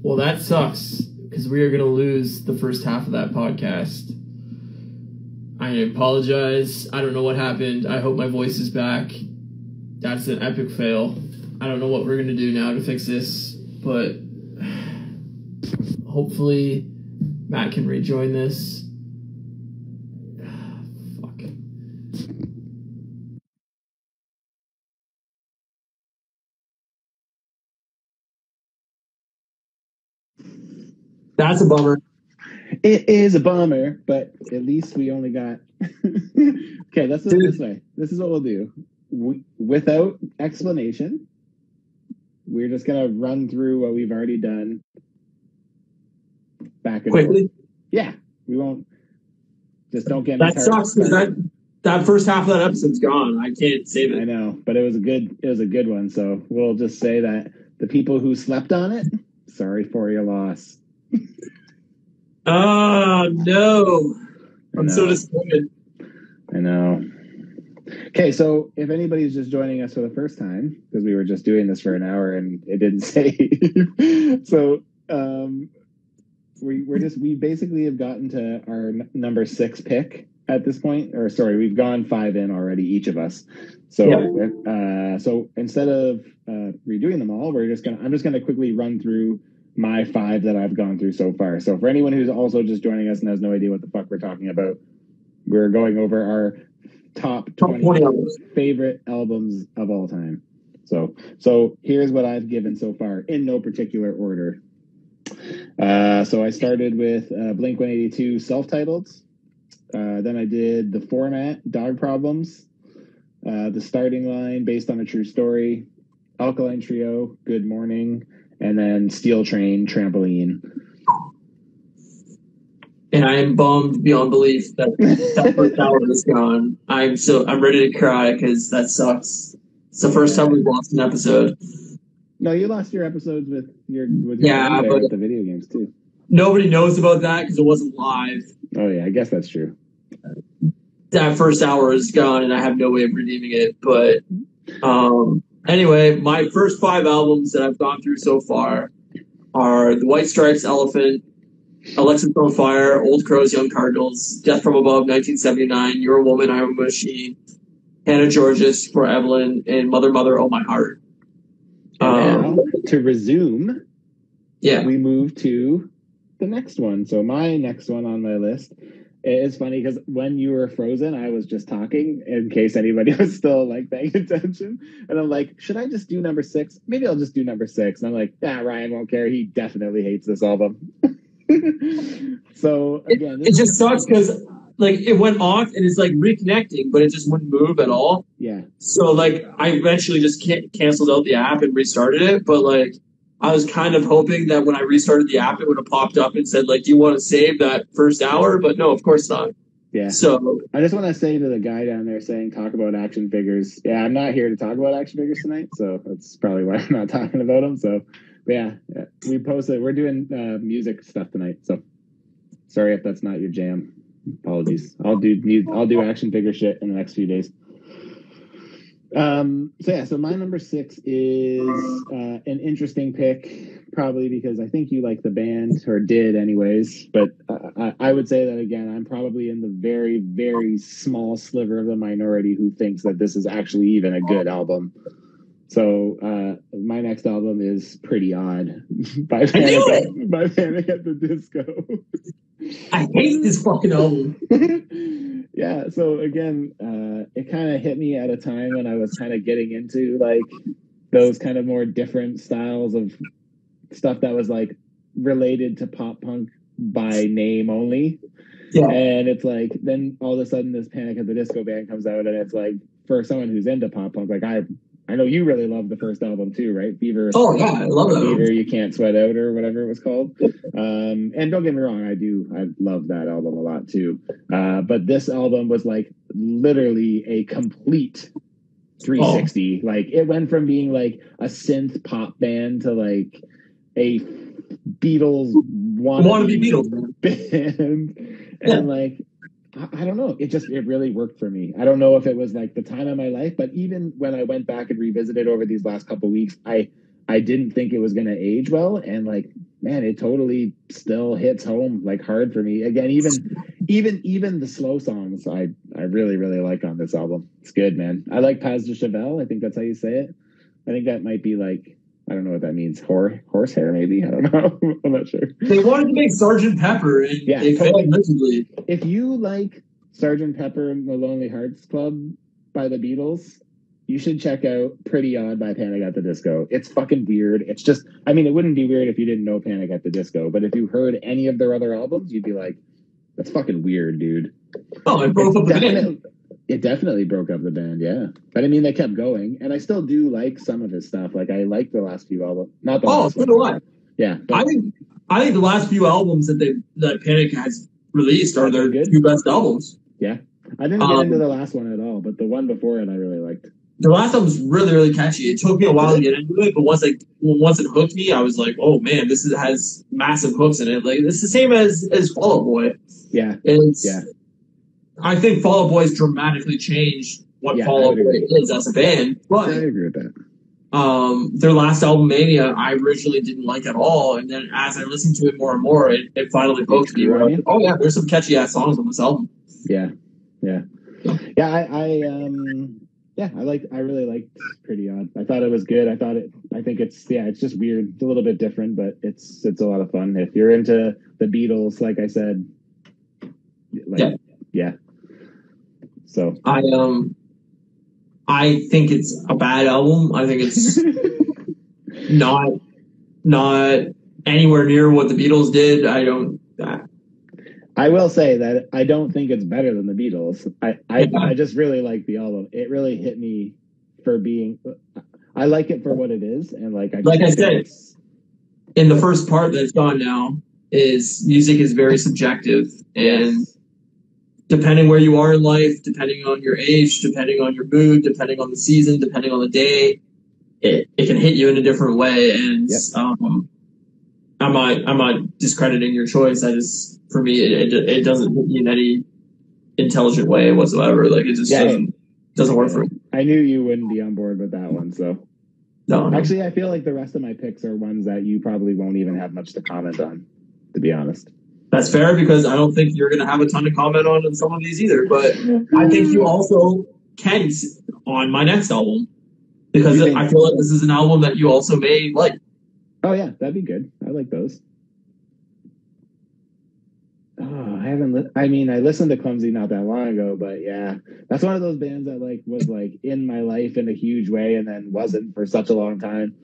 Well, that sucks because we are going to lose the first half of that podcast. I apologize. I don't know what happened. I hope my voice is back. That's an epic fail. I don't know what we're going to do now to fix this, but hopefully Matt can rejoin this. That's a bummer. It is a bummer, but at least we only got. okay, let's do it this way. This is what we'll do. We, without explanation, we're just gonna run through what we've already done. Back and Quickly. forth. Yeah, we won't. Just don't get That sucks because that that first half of that episode's gone. I can't save it. I know, but it was a good. It was a good one. So we'll just say that the people who slept on it, sorry for your loss. Oh no. I'm so disappointed. I know. Okay, so if anybody's just joining us for the first time, because we were just doing this for an hour and it didn't say, so um, we, we're just we basically have gotten to our n- number six pick at this point, or sorry, we've gone five in already, each of us. So uh, so instead of uh, redoing them all, we're just gonna I'm just gonna quickly run through my five that I've gone through so far. So for anyone who's also just joining us and has no idea what the fuck we're talking about, we're going over our top Top 20, 20 albums. favorite albums of all time. So, so here's what I've given so far in no particular order. Uh, so I started with uh, Blink 182 self-titled. Uh, then I did the format, Dog Problems, uh, the starting line based on a true story, Alkaline Trio, Good Morning, and then Steel Train, Trampoline. And I am bummed beyond belief that that first hour is gone. I'm so I'm ready to cry because that sucks. It's the first time we've lost an episode. No, you lost your episodes with your with your Yeah, but- with the video games too. Nobody knows about that because it wasn't live. Oh yeah, I guess that's true. that first hour is gone and I have no way of redeeming it. But um, anyway, my first five albums that I've gone through so far are The White Stripes, Elephant, Alexisonfire, Old Crows, Young Cardinals, Death from Above, 1979, You're a Woman, I'm a Machine, Hannah Georgas, For Evelyn, and Mother Mother, Oh My Heart. Um, now, to resume, yeah. we move to the next one. So my next one on my list is funny because when you were frozen, I was just talking in case anybody was still like paying attention. And I'm like, should I just do number six? Maybe I'll just do number six. And I'm like, yeah, Ryan won't care. He definitely hates this album. so again, It just sucks because like it went off and it's like reconnecting, but it just wouldn't move at all. yeah, So like I eventually just can- canceled out the app and restarted it, but like I was kind of hoping that when I restarted the app, it would have popped up and said like, "Do you want to save that first hour?" But no, of course not. yeah. So I just want to say to the guy down there saying talk about action figures. Yeah, I'm not here to talk about action figures tonight, so that's probably why I'm not talking about them. So, yeah, we posted. We're doing uh, music stuff tonight. So, sorry if that's not your jam. Apologies. I'll do I'll do action figure shit in the next few days. Um. So yeah. So my number six is uh, an interesting pick, probably because I think you like the band or did anyways. But uh, I, I would say that again. I'm probably in the very very small sliver of the minority who thinks that this is actually even a good album. So uh, my next album is Pretty Odd by I knew Panic, by Panic at the Disco. I hate this fucking album. yeah so again uh it kind of hit me at a time when i was kind of getting into like those kind of more different styles of stuff that was like related to pop punk by name only Yeah. and it's like then all of a sudden this panic at the disco band comes out and it's like for someone who's into pop punk like i i know you really love the first album too right Beaver. Oh yeah, I love that. Album. you can't sweat out or whatever it was called. Um, and don't get me wrong, I do I love that album a lot too. Uh, but this album was like literally a complete 360. Like it went from being like a synth pop band to like a Beatles Wannabe Beatles. Man. band, Yeah. and like I, don't know, it just it really worked for me. I don't know if it was like the time of my life, but even when I went back and revisited over these last couple weeks, I I didn't think it was going to age well, and like man, it totally still hits home like hard for me. Again, even even even the slow songs I I really really like on this album. It's good, man. I like Pas de Cheval. I think that's how you say it. I think that might be like I don't know what that means. Hor- horsehair, maybe. I don't know. I'm not sure. They wanted to make Sergeant Pepper, and Yeah, they failed miserably. If you like Sergeant Pepper and the Lonely Hearts Club by the Beatles, you should check out Pretty Odd by Panic at the Disco. It's fucking weird. It's just, I mean, it wouldn't be weird if you didn't know Panic at the Disco, but if you heard any of their other albums, you'd be like, that's fucking weird, dude. Oh, it broke up the band. definitely, it definitely broke up the band, yeah. But I mean, they kept going, and I still do like some of his stuff. Like, I like the last few albums. Not the Oh, last so one. do I. Yeah. I think I think the last few albums that they that Panic has released are their Good. two best albums. Yeah, I didn't get um, into the last one at all, but the one before it I really liked. The last one was really really catchy. It took me a while to get into it, but once I once it hooked me, I was like, oh man, this is, has massive hooks in it. Like it's the same as as Fall Out Boy. Yeah. It's Yeah. I think Fall Out Boy's dramatically changed what Yeah, Fall I Out Boy is as a band, I agree with that. um, their last album, Mania, I originally didn't like at all, and then as I listened to it more and more, it, it finally hooked me. Where like, oh yeah, there's some catchy ass songs on this album. Yeah, yeah, yeah. I, I um, yeah, I like. I really liked Pretty Odd. I thought it was good. I thought it. I think it's yeah, it's just weird. It's a little bit different, but it's it's a lot of fun. If you're into the Beatles, like I said, like, Yeah. yeah. So I um, I think it's a bad album. I think it's not not anywhere near what the Beatles did. I don't. I, I will say that I don't think it's better than the Beatles. I I, Yeah. I just really like the album. It really hit me for being. I like it for what it is, and like I Like I said, in the first part that's gone now is music is very subjective and depending where you are in life, depending on your age, depending on your mood, depending on the season, depending on the day, it, it can hit you in a different way. And Yep. um, I'm not I'm not discrediting your choice. I just for me it, it, it doesn't hit me in any intelligent way whatsoever. Like it just Yeah. doesn't doesn't work for me. I knew you wouldn't be on board with that one, so. No. Actually, I feel like the rest of my picks are ones that you probably won't even have much to comment on, to be honest. That's fair because I don't think you're going to have a ton to comment on in some of these either. But I think you also can on my next album because I feel like this is an album that you also may like. Oh yeah, that'd be good. I like those. Oh, I haven't. Li- I mean, I listened to Clumsy not that long ago, but yeah, that's one of those bands that like was like in my life in a huge way, and then wasn't for such a long time.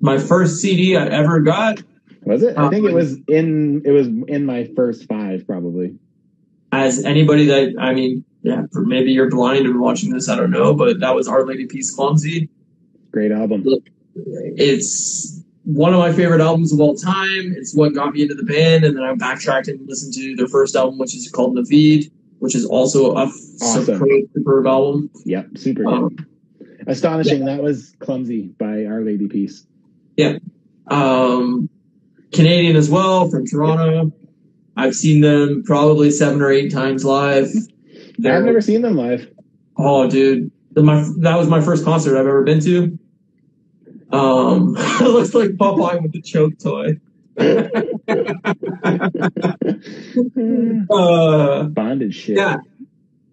My first CD I ever got Was it? I think it Um, was in. It was in my first five, probably. as anybody that I mean, yeah, for maybe you're blind and watching this, I don't know, but that was Our Lady Peace Clumsy. Great album. It's one of my favorite albums of all time. It's what got me into the band, and then I backtracked and listened to their first album, which is called Naveed, which is also a Awesome. superb, superb album. Yep, super Um, good. Astonishing. That was Clumsy by Our Lady Peace. Yeah. Um, Canadian as well from Toronto. I've seen them probably seven or eight times live. They're- I've never seen them live. oh, dude, my that was my first concert I've ever been to. Um, it looks like Popeye with the choke toy. Uh, Bonded shit. yeah,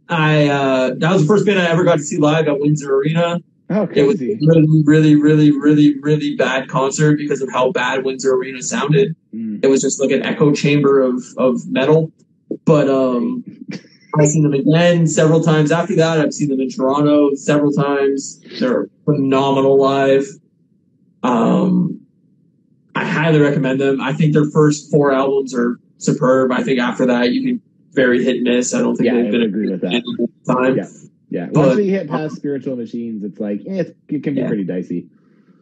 I uh, that was the first band I ever got to see live at Windsor Arena. Oh, It was really, really, really, really, really bad concert because of how bad Windsor Arena sounded. Mm. It was just like an echo chamber of, of metal. But um, I've seen them again several times after that. I've seen them in Toronto several times. They're phenomenal live. Um, I highly recommend them. I think their first four albums are superb. I think after that, you can very hit and miss. I don't think Yeah, I they've been agree with that. time. Yeah. Yeah. But- Once we hit past spiritual machines, it's like eh, it's, it can be Yeah. pretty dicey.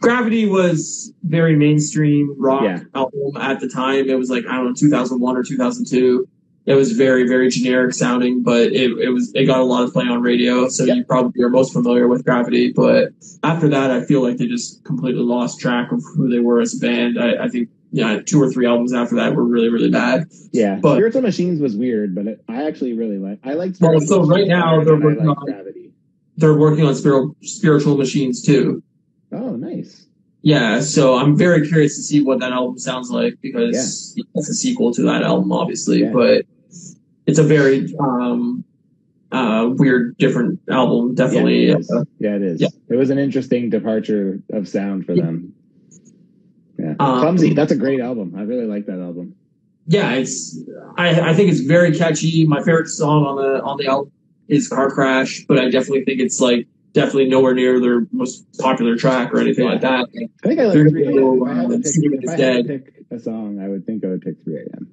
Gravity was very mainstream rock Yeah. album at the time. It was like I don't know, 2001 or 2002. It was very very generic sounding, but it, it was it got a lot of play on radio. So Yeah. you probably are most familiar with Gravity. But after that, I feel like they just completely lost track of who they were as a band. I, I think yeah, two or three albums after that were really really bad. Yeah. But- spiritual machines was weird, but it, I actually really like. I like. Well, so right now they're working on- gravity. They're working on spiritual spiritual machines too. Oh, nice. yeah, so I'm very curious to see what that album sounds like because it's a sequel to that album, obviously, Yeah. but it's a very um, uh, weird, different album. Definitely, Yeah, it is. Yeah, it is. Yeah. It was an interesting departure of sound for Yeah. them. Yeah, Um, clumsy. That's a great album. I really like that album. yeah, it's. I, I think it's very catchy. My favorite song on the on the album is "Car Crash," but I definitely think it's like definitely nowhere near their most popular track or anything like that. I think I like 3 a.m. I uh, pick, if is I had to Dead. pick a song, I would think I would pick 3 a.m.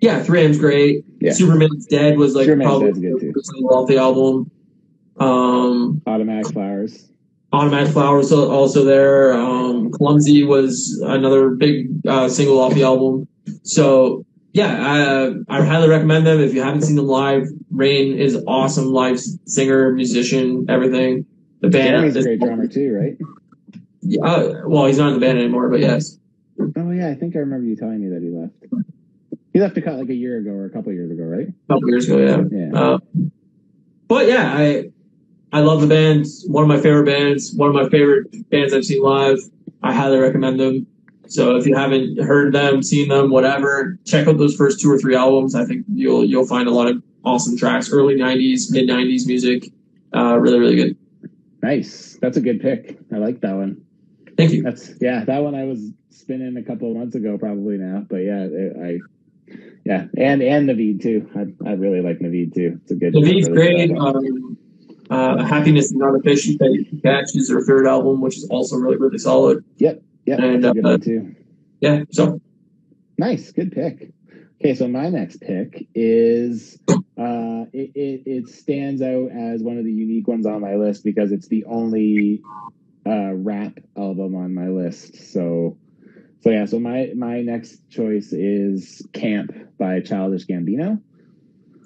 Yeah, 3 AM's great. Yeah. Superman's Dead was like Superman's probably good the off the album. Um, Automatic Flowers. Automatic Flowers al- also there. Um, Clumsy was another big uh, single off the album. So yeah, I, I highly recommend them. If you haven't seen them live, Raine is awesome live singer, musician, everything. The band, Jeremy's a great drummer too, right? uh, well, he's not in the band anymore, but yes. Oh yeah, I think I remember you telling me that he left. He left a cut like a year ago or a couple years ago, right? A couple years ago, yeah. Yeah. Uh, but yeah, I I love the band. One of my favorite bands. One of my favorite bands I've seen live. I highly recommend them. So if you haven't heard them, seen them, whatever, check out those first two or three albums. I think you'll you'll find a lot of awesome tracks. Early '90s, mid '90s music. Uh, really, really good. Nice. That's a good pick. I like that one. Thank you. That's yeah. That one I was spinning a couple of months ago, probably now. But yeah, it, I yeah, and and Naveed too. I, I really like Naveed too. It's a good. Naveed's really great. Um, uh, Happiness is not a fish that you can catch is their third album, which is also really, really solid. Yep. Yeah, and, that's a good uh, too. Yeah. So Nice, good pick. Okay, so my next pick is uh, it, it, it stands out as one of the unique ones on my list because it's the only uh, rap album on my list. So, so yeah, so my my next choice is Camp by Childish Gambino.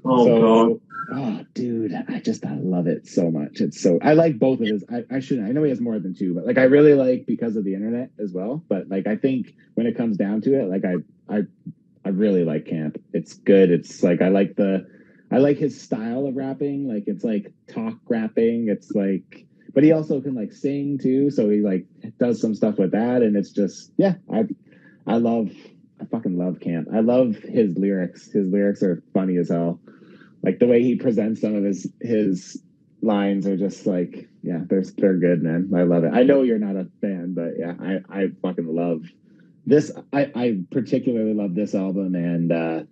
oh so, god. Oh, dude, I just I love it so much. It's so I like both of his. I, I shouldn't. I know he has more than two, but like I really like because of the internet as well. But like I think when it comes down to it, like I I I really like Camp. It's good. It's like I like the I like his style of rapping. Like it's like talk rapping. It's like but he also can like sing too. So he like does some stuff with that, and it's just yeah. I I love I fucking love Camp. I love his lyrics. His lyrics are funny as hell. Like the way he presents some of his his lines are just like yeah, they're they're good, man. I love it. I know you're not a fan, but yeah, I I fucking love this. I I particularly love this album and uh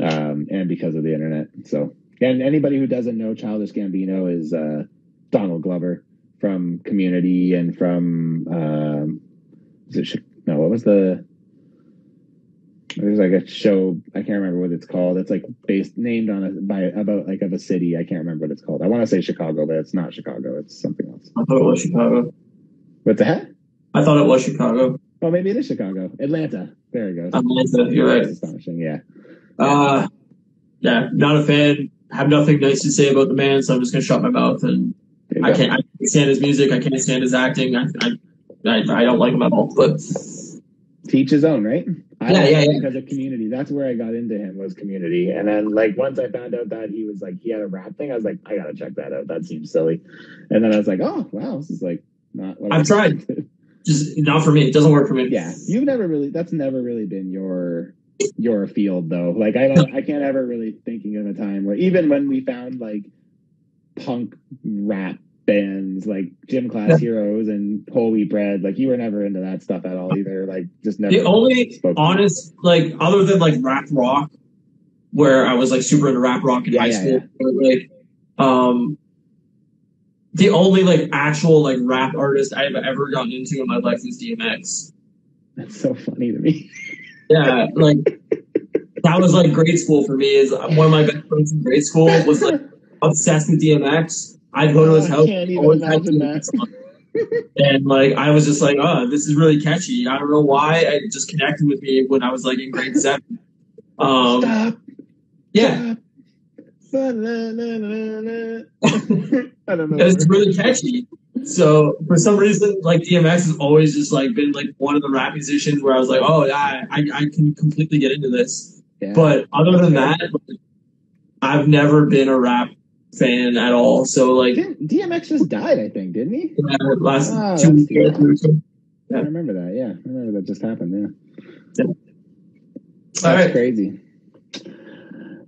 um and because of the internet. So and anybody who doesn't know Childish Gambino is uh Donald Glover from Community and from um it no what was the there's like a show I can't remember what it's called. It's like based named on a by about like of a city. I can't remember what it's called. I want to say Chicago, but it's not Chicago. It's something else. I thought it was Chicago. What the heck? I thought it was Chicago. Oh, maybe it is Chicago. Atlanta. There it goes. Atlanta, you're right. Astonishing. Yeah. Uh, yeah, not a fan. Have nothing nice to say about the man, so I'm just gonna shut my mouth. And I can't. I can't stand his music. I can't stand his acting. I, I, I, I don't like him at all. But Teach his own, right? I Yeah, yeah, yeah. Because of community. That's where I got into him was community. And then like once I found out that he was like he had a rap thing, I was like, I gotta check that out. That seems silly. And then I was like, oh wow, this is like not what I've tried. just not for me. It doesn't work for me. Yeah, you've never really. That's never really been your your field though. Like I don't. I can't ever really thinking of a time where even when we found like punk rap bands like Gym Class Yeah. Heroes and holy Bread, like you were never into that stuff at all either. Like just never. The only honest, like, other than like rap rock, where I was like super into rap rock in Yeah, high yeah, school, but, like, um, the only like actual like rap artist I've ever gotten into in my life was DMX. That's so funny to me. Yeah, like that was like grade school for me. Is one of my best friends in grade school was like obsessed with DMX. I'd go to his house. can't even always had imagine And like I was just like, oh, this is really catchy. I don't know why. It just connected with me when I was like in grade seven. Um, Stop. yeah, Stop. I don't know. it was really catchy. So for some reason, like DMX has always just like been like one of the rap musicians where I was like, oh yeah, I, I can completely get into this. Yeah. But other than that, like, I've never been a rap fan at all. So like Didn't- DMX just died, I think, didn't he? yeah, last Oh, two that's weeks. I remember that. Yeah, I remember that just happened. Yeah. Yeah. That's All right. crazy.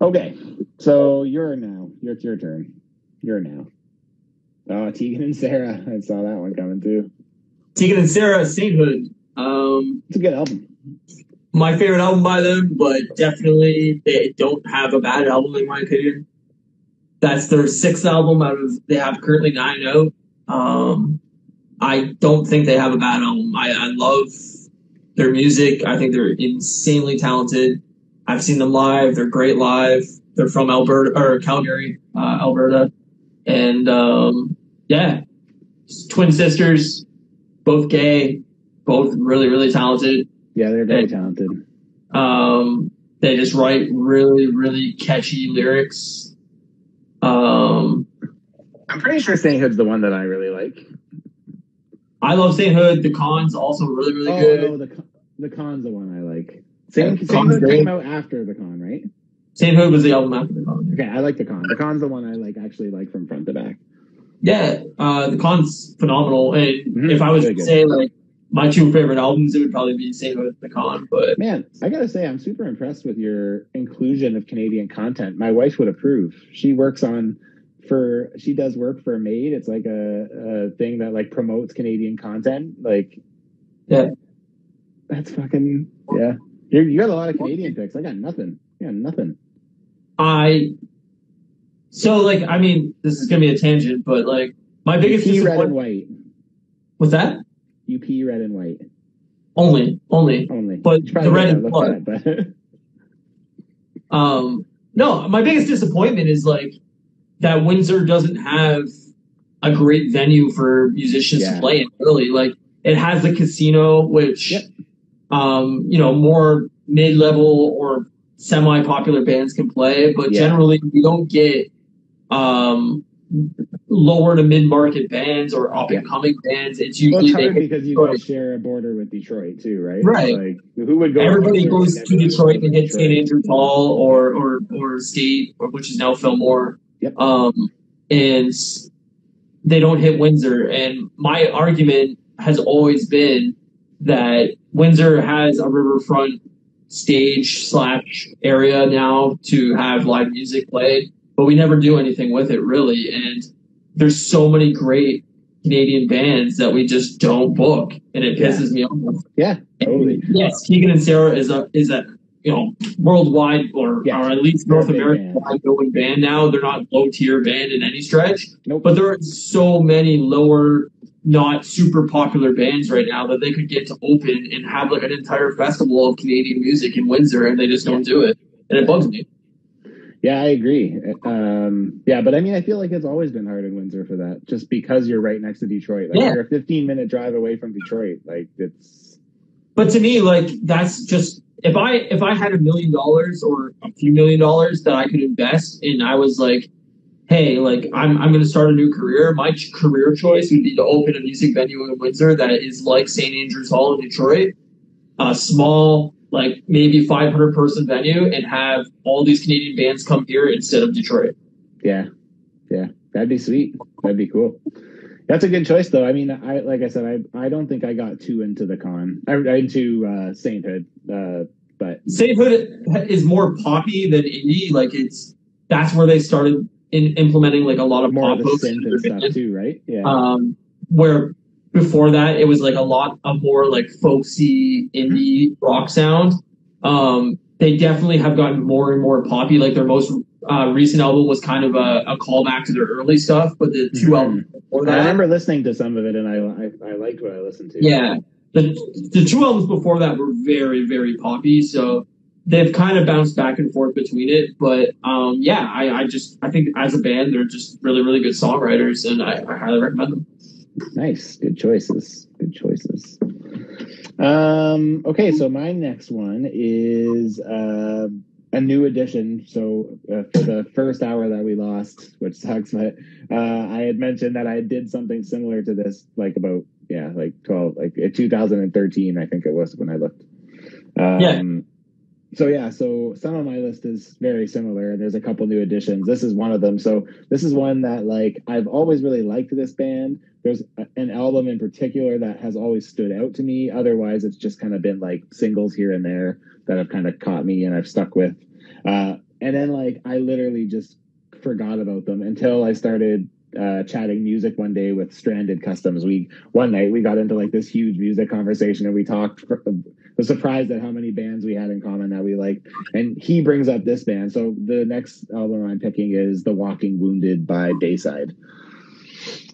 Okay, so you're now. Your it's your turn. You're now. Oh, Tegan and Sara. I saw that one coming too. Tegan and Sara, Sainthood. Um, It's a good album. my favorite album by them, but definitely they don't have a bad album in my opinion. That's their sixth album out of they have currently nine out. Um, I don't think they have a bad album. I, I love their music. I think they're insanely talented. I've seen them live. They're great live. They're from Alberta or Calgary, uh, Alberta, and um, yeah, twin sisters, both gay, both really really talented. Yeah, they're very Hey. talented. Um, they just write really, really catchy lyrics. Um, I'm pretty sure Sainthood's the one that I really like. I love Sainthood. The Con's also really, really oh, good. no, the the Con's the one I like. Saint, Yeah, Sainthood came out after the Con, right? Sainthood was the album after the Con. Okay, I like the Con. The Con's the one I like actually like from front to back. Yeah, uh, the Con's phenomenal. And Mhm, if I was to say like my two favorite albums, it would probably be Saint and the Con. But Man, I gotta say, I'm super impressed with your inclusion of Canadian content. My wife would approve. She works on for she does work for Made. It's like a, a thing that like promotes Canadian content. Like, Yeah. that's fucking yeah. You're, you got a lot of Canadian picks. I got nothing. I got nothing. I, so like, I mean, this is gonna be a tangent, but like my biggest UP red and white. was that UP red and white only, only. only. But You should probably the red and blood. but Um, no, my biggest disappointment is like that Windsor doesn't have a great venue for musicians Yeah. to play in. Really, like it has the casino, which, Yep. um, you know, more mid-level or semi-popular bands can play, but Yeah. generally you don't get um lower to mid-market bands or up-and-coming bands. It's well, usually it's they because you guys share a border with Detroit too, right? Right. Like, who would go? Everybody goes to Detroit and to hit St. Andrews Hall or or or State, or which is now Fillmore. Yep. Um, and they don't hit Windsor. And my argument has always been that Windsor has a riverfront stage slash area now to have live music played, but we never do anything with it really. And there's so many great Canadian bands that we just don't book, and it Yeah. pisses me off. Yeah, totally. Yes, Tegan and Sara is a is a you know worldwide or Yeah. or at least North American band. going band now. They're not low tier band in any stretch, Nope. but there are so many lower, not super popular bands right now that they could get to open and have like an entire festival of Canadian music in Windsor, and they just don't do it, and it bugs me. Yeah, I agree. Um, yeah, but I mean, I feel like it's always been hard in Windsor for that, just because you're right next to Detroit. Like Yeah. you're a 15 minute drive away from Detroit. Like it's But to me, like that's just if I if I had a million dollars or a few million dollars that I could invest, and I was like, hey, like I'm I'm going to start a new career. My ch- career choice would be to open a music venue in Windsor that is like St. Andrews Hall in Detroit, a small like maybe 500 person venue, and have all these Canadian bands come here instead of Detroit. yeah, yeah, that'd be sweet. That'd be cool. That's a good choice, though. I mean, I like I said, I I don't think I got too into the con, I, into uh, Sainthood, uh, but Sainthood is more poppy than indie. Like it's that's where they started in implementing like a lot of more pop of the synth and stuff too, right? Yeah, um, where before that it was like a lot of more like folksy indie rock sound. Um, they definitely have gotten more and more poppy. Like their most uh, recent album was kind of a, a callback to their early stuff, but the 2 Mhm. albums before I that, remember listening to some of it, and I I, I liked what I listened to. yeah, the the two albums before that were very very poppy. So they've kind of bounced back and forth between it, but um, yeah, I, I just I think as a band they're just really really good songwriters, and I, I highly recommend them. Nice. Good choices. Good choices. Um, okay, so my next one is uh, a new addition. So uh, for the first hour that we lost, which sucks, but uh, I had mentioned that I did something similar to this, like about yeah, like twelve, like uh, 2013, I think it was when I looked. Um, Yeah. So yeah, so some of my list is very similar. There's a couple new additions. This is one of them. So this is one that like I've always really liked this band. There's an album in particular that has always stood out to me. Otherwise, it's just kind of been like singles here and there that have kind of caught me and I've stuck with. Uh, and then like I literally just forgot about them until I started uh, chatting music one day with Stranded Customs. We one night we got into like this huge music conversation and we talked. For, was surprised at how many bands we had in common that we like. And he brings up this band. So the next album I'm picking is The Walking Wounded by Bayside.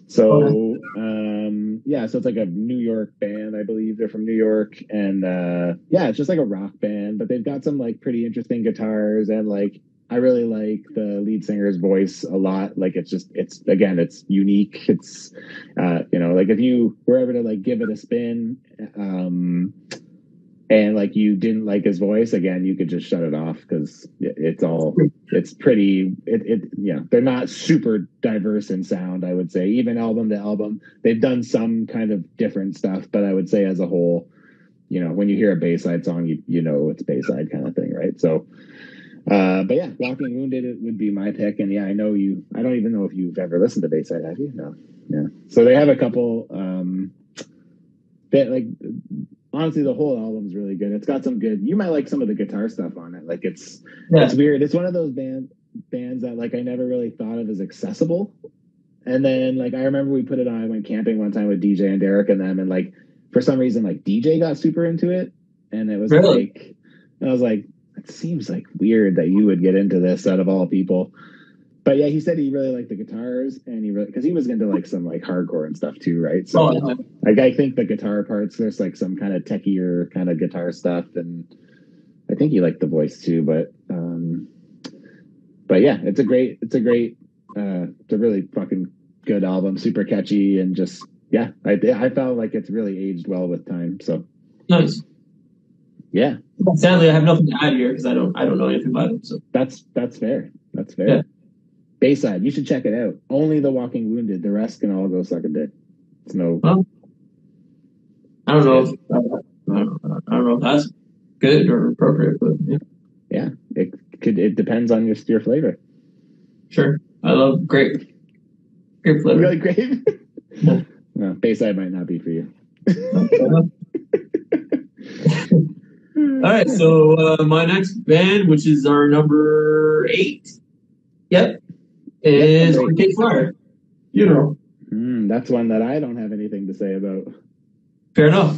So um, yeah, so it's like a New York band, I believe they're from New York, and uh, yeah, it's just like a rock band, but they've got some like pretty interesting guitars and like I really like the lead singer's voice a lot. Like it's just it's again it's unique. It's uh, you know like if you were ever to like give it a spin, um, and like you didn't like his voice again you could just shut it off because it's all it's pretty it, it yeah they're not super diverse in sound i would say even album to album they've done some kind of different stuff but i would say as a whole you know when you hear a bayside song you, you know it's bayside kind of thing right so uh, but yeah, Walking Wounded it would be my pick, and yeah, I know you. I don't even know if you've ever listened to Bayside, have you? No, yeah. So they have a couple. Um, that like honestly the whole album's really good. It's got some good you might like some of the guitar stuff on it. Like it's yeah. it's weird. It's one of those band bands that like i never really thought of as accessible. And then like i remember we put it on i went camping one time with dj and derek and them and like for some reason like dj got super into it. And it was really? like i was like it seems like weird that you would get into this out of all people but yeah, he said he really liked the guitars, and he really because he was into like some like hardcore and stuff too, right? So oh, like I think the guitar parts, there's like some kind of techier kind of guitar stuff, and I think he liked the voice too. But um, but yeah, it's a great, it's a great, uh, it's a really fucking good album, super catchy, and just yeah, I I felt like it's really aged well with time. So nice. Yeah. Sadly, I have nothing to add here because I don't I don't know anything about it. So that's that's fair. That's fair. Yeah. Bayside, you should check it out. Only the Walking Wounded. The rest can all go suck a dick. It's no. Well, I don't know. If, I, don't, I don't know if that's good or appropriate, but yeah. Yeah, it could. It depends on your your flavor. Sure, I love grape. Grape flavor. Really grape. no, Bayside might not be for you. all right, so uh, my next band, which is our number eight. Yep, is Arcade Fire. Funeral. Mm, that's one that I don't have anything to say about. Fair enough.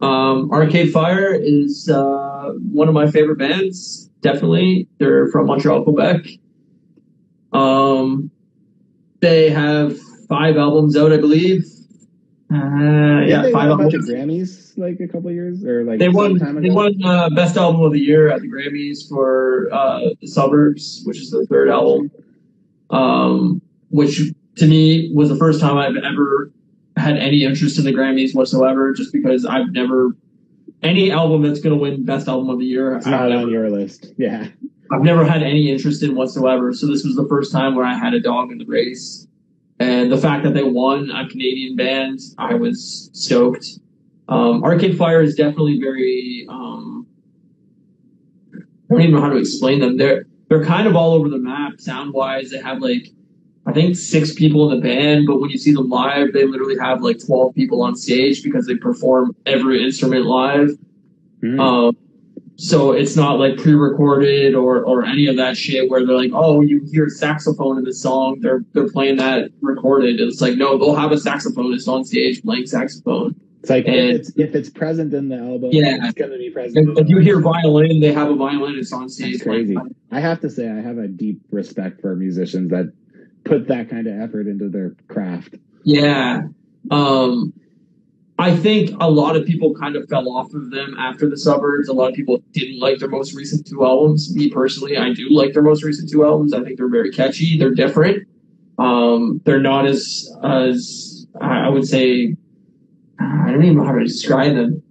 Um, Arcade Fire is uh, one of my favorite bands. Definitely, they're from Montreal, Quebec. Um, they have five albums out, I believe. Uh, yeah, they five a bunch of Grammys like a couple years or like they won. They won uh, best album of the year at the Grammys for uh, the Suburbs, which is their third album um, which to me was the first time I've ever had any interest in the Grammys whatsoever, just because I've never any album that's going to win Best Album of the Year. It's not never, on your list. Yeah. I've never had any interest in whatsoever. So this was the first time where I had a dog in the race. And the fact that they won a Canadian band, I was stoked. Um, Arcade Fire is definitely very, um, I don't even know how to explain them. They're, they're kind of all over the map sound wise. They have like I think six people in the band, but when you see them live, they literally have like twelve people on stage because they perform every instrument live. Mm. Um, so it's not like pre-recorded or or any of that shit where they're like, oh, you hear saxophone in the song, they're they're playing that recorded. It's like no, they'll have a saxophonist on stage playing saxophone. It's like and, if, it's, if it's present in the album, yeah, it's gonna be present. If, if you hear violin, they have a violinist on stage. That's crazy. I have to say, I have a deep respect for musicians that put that kind of effort into their craft. Yeah, um, I think a lot of people kind of fell off of them after the suburbs. A lot of people didn't like their most recent two albums. Me personally, I do like their most recent two albums. I think they're very catchy. They're different. Um, they're not as as I would say I don't even know how to describe them.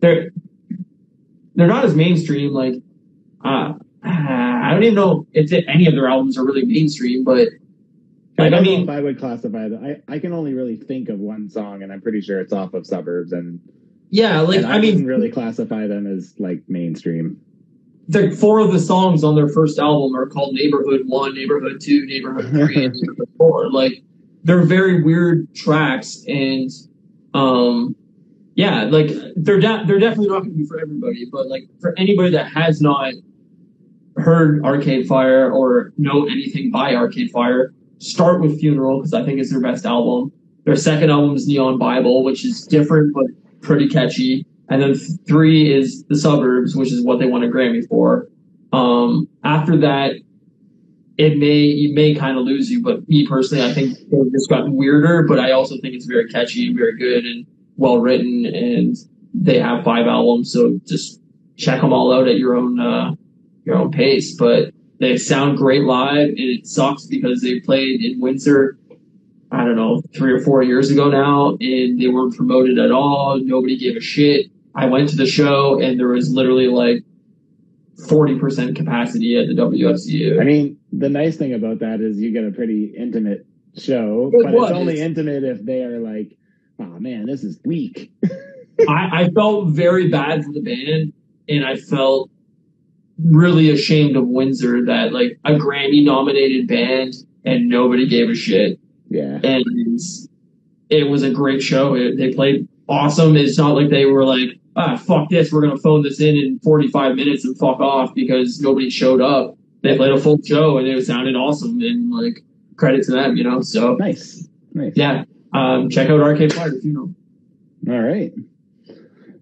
They're they're not as mainstream. Like uh, I don't even know if any of their albums are really mainstream, but I, I mean, if I would classify them. I, I can only really think of one song, and I'm pretty sure it's off of Suburbs. And yeah, like I, I mean, really classify them as like mainstream. The four of the songs on their first album are called Neighborhood One, Neighborhood Two, Neighborhood Three, and Neighborhood Four. Like they're very weird tracks and um yeah, like they're de- they're definitely not going to be for everybody, but like for anybody that has not heard Arcade Fire or know anything by Arcade Fire, start with Funeral because I think it's their best album. Their second album is Neon Bible, which is different but pretty catchy. And then three is The Suburbs, which is what they won a Grammy for. Um, after that, it may it may kind of lose you, but me personally, I think they've just gotten weirder. But I also think it's very catchy and very good and well written, and they have five albums, so just check them all out at your own uh, your own pace. But they sound great live, and it sucks because they played in Windsor. I don't know, three or four years ago now, and they weren't promoted at all. Nobody gave a shit. I went to the show, and there was literally like 40% capacity at the WFCU. I mean, the nice thing about that is you get a pretty intimate show, It but was. it's only intimate if they are like, oh man, this is weak. I, I felt very bad for the band, and I felt really ashamed of Windsor that like a Grammy nominated band and nobody gave a shit. yeah. And it was a great show. It, they played awesome. It's not like they were like, ah, fuck this, we're gonna phone this in in 45 minutes and fuck off because nobody showed up. They played a full show and it sounded awesome and like credit to them, you know. So Nice. Nice. yeah, um, check out Arcade Fire if you know. All right.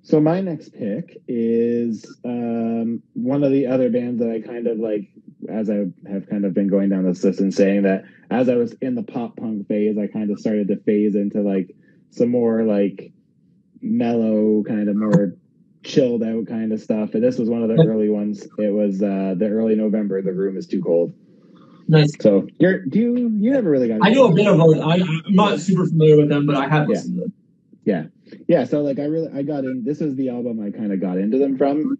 So my next pick is um, one of the other bands that I kind of like, as I have kind of been going down this list and saying that as I was in the pop punk phase, I kind of started to phase into like some more like mellow, kind of more chilled out kind of stuff. And this was one of the early ones. It was uh, the early November. The room is too cold. Nice. So you're do you you never really got I know a bit of it. I, I'm not super familiar with them, but I have Yeah. listened to them. yeah so like i really i got in this is the album i kind of got into them from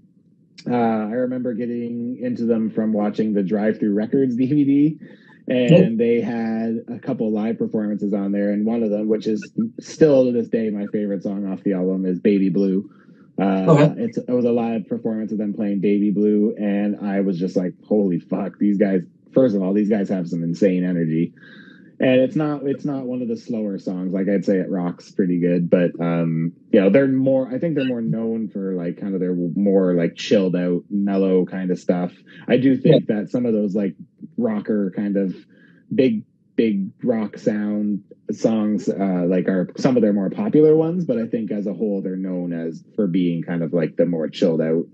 uh i remember getting into them from watching the Drive-Thru records dvd and they had a couple live performances on there and one of them which is still to this day my favorite song off the album is baby blue uh, Okay. it's, it was a live performance of them playing Baby Blue, and I was just like, "Holy fuck!" These guys. First of all, these guys have some insane energy, and it's not it's not one of the slower songs like i'd say it rocks pretty good but um you know they're more i think they're more known for like kind of their more like chilled out mellow kind of stuff i do think that some of those like rocker kind of big big rock sound songs uh like are some of their more popular ones but i think as a whole they're known as for being kind of like the more chilled out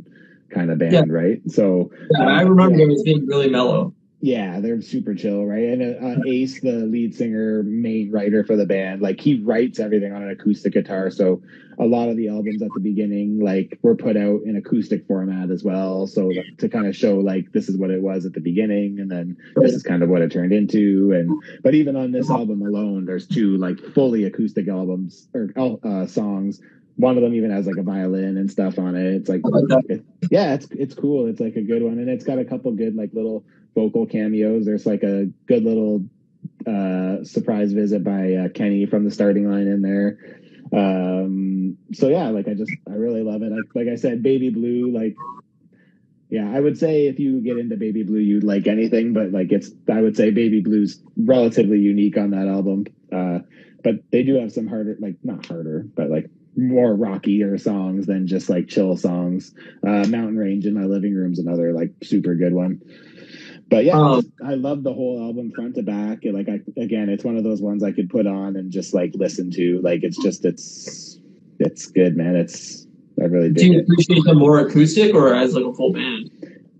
kind of band Yeah. right so Yeah, I remember it was being really mellow. Yeah, they're super chill, right? And uh, uh, Ace, the lead singer, main writer for the band, like he writes everything on an acoustic guitar. So a lot of the albums at the beginning, like, were put out in acoustic format as well. So that- to kind of show like this is what it was at the beginning, and then this is kind of what it turned into. And but even on this album alone, there's two like fully acoustic albums or uh, songs. One of them even has like a violin and stuff on it. It's like, like yeah, it's it's cool. It's like a good one, and it's got a couple good like little vocal cameos. There's like a good little uh, surprise visit by uh, Kenny from the starting line in there. Um, so yeah, like I just I really love it. I, like I said, Baby Blue, like yeah, I would say if you get into Baby Blue, you'd like anything, but like it's I would say Baby Blue's relatively unique on that album. Uh, but they do have some harder, like not harder, but like more rockier songs than just like chill songs. Uh, Mountain Range in my living room's another like super good one. But yeah, Um, I love the whole album front to back. Like I again, it's one of those ones I could put on and just like listen to. Like it's just it's it's good, man. It's I really Do you it. appreciate them more acoustic or as like a full band?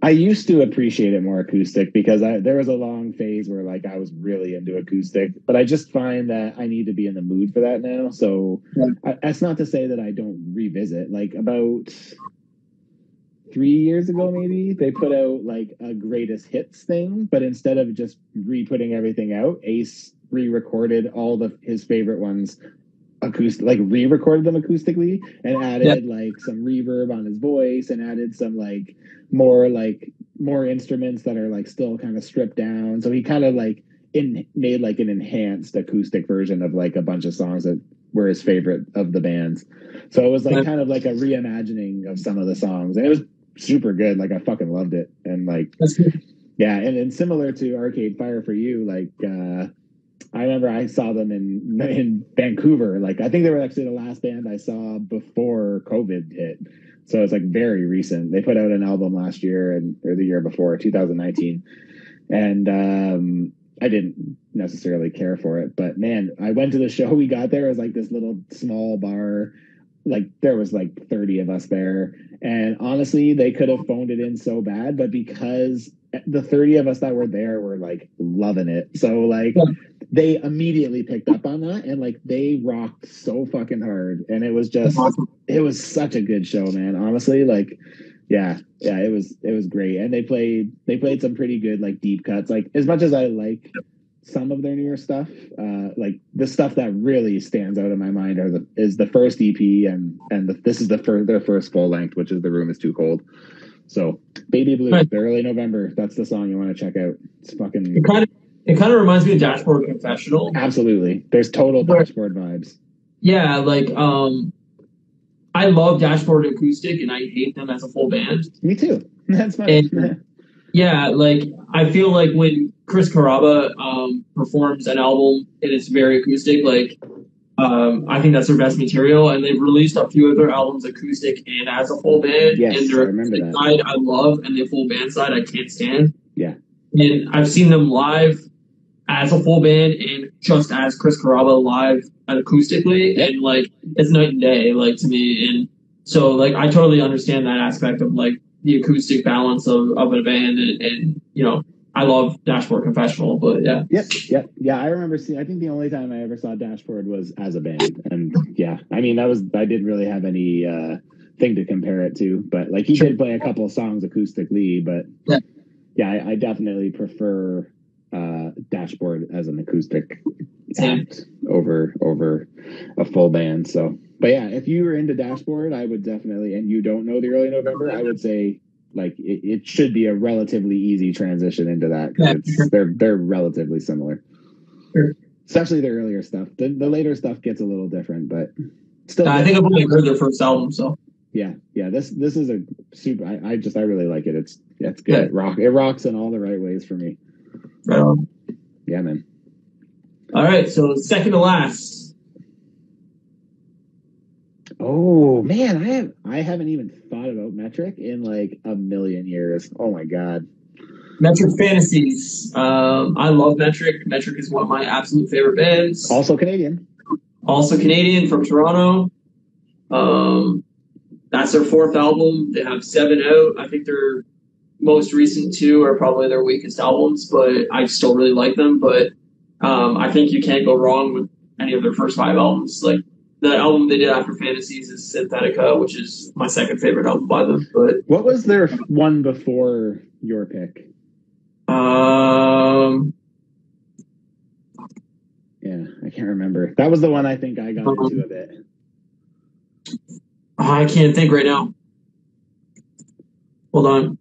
I used to appreciate it more acoustic because I there was a long phase where like I was really into acoustic, but I just find that I need to be in the mood for that now. So Yeah. I, that's not to say that I don't revisit. Like about three years ago, maybe they put out like a greatest hits thing, but instead of just re-putting everything out, Ace re-recorded all the his favorite ones acoustic like re-recorded them acoustically and added like some reverb on his voice and added some like more like more instruments that are like still kind of stripped down. So he kind of like in made like an enhanced acoustic version of like a bunch of songs that were his favorite of the bands. So it was like Yeah. kind of like a reimagining of some of the songs. And it was super good like i fucking loved it and like That's good. yeah, and, and similar to Arcade Fire for you, like uh I remember I saw them in in Vancouver. Like I think they were actually the last band I saw before COVID hit. So it's like very recent. They put out an album last year and or the year before, 2019. And um I didn't necessarily care for it, but man, I went to the show. We got there. It was like this little small bar. Like there was like 30 of us there. And honestly, they could have phoned it in so bad, but because the 30 of us that were there were like loving it. So like they immediately picked up on that and like they rocked so fucking hard. And it was just it was such a good show, man. Honestly, like yeah, yeah, it was it was great. And they played they played some pretty good like deep cuts. Like as much as I like some of their newer stuff, uh like the stuff that really stands out in my mind are the is the first EP and and the, this is the first their first full length, which is The Room is Too Cold. So Baby Blue, Right. the early November, that's the song you want to check out. It's fucking It kind of it kind of reminds me of Dashboard Confessional. absolutely. There's total Right. dashboard vibes. Yeah, like um, I love Dashboard Acoustic, and I hate them as a full band. Me too. That's. And- Yeah, like I feel like when Chris Carrabba um, performs an album and it's very acoustic, like um, I think that's their best material. And they've released a few of their albums acoustic and as a full band. Yes, and their I remember that. side I love, and the full band side I can't stand. Yeah. And I've seen them live as a full band and just as Chris Carrabba live acoustically, and like it's night and day, like to me. And so, like, I totally understand that aspect of like the acoustic balance of, of a band, and, and you know, I love Dashboard Confessional, but yeah, Yep, yep, yeah. I remember seeing. I think the only time I ever saw Dashboard was as a band, and yeah, I mean that was I didn't really have any uh, thing to compare it to, but like he Sure. did play a couple of songs acoustically, but Yeah. yeah, I, I definitely prefer uh, Dashboard as an acoustic Same. act over over a full band. So, but yeah, if you were into Dashboard, I would definitely, and you don't know the early November, I would say like it, it should be a relatively easy transition into that because they're they're relatively similar. Sure. Especially the earlier stuff. The, the later stuff gets a little different, but still. I think I've only heard their first album, so yeah, yeah. This this is a super. I, I just I really like it. It's it's good. Yeah. It rock it rocks in all the right ways for me. right on. Yeah, man. All right, so second to last, Oh man, I have I haven't even thought about metric in like a million years. Oh my god. Metric Fantasies. Um, I love Metric. Metric is one of my absolute favorite bands. Also Canadian. also Canadian from Toronto. Um, that's their fourth album. They have seven out. I think their most recent two are probably their weakest albums, but I still really like them. But um, I think you can't go wrong with any of their first five albums. Like the album they did after Fantasies is Synthetica, which is my second favorite album by them. But What was their one before your pick? um, Yeah, I can't remember. That was the one I think I got Uh-huh. into a bit. I can't think right now. Hold on.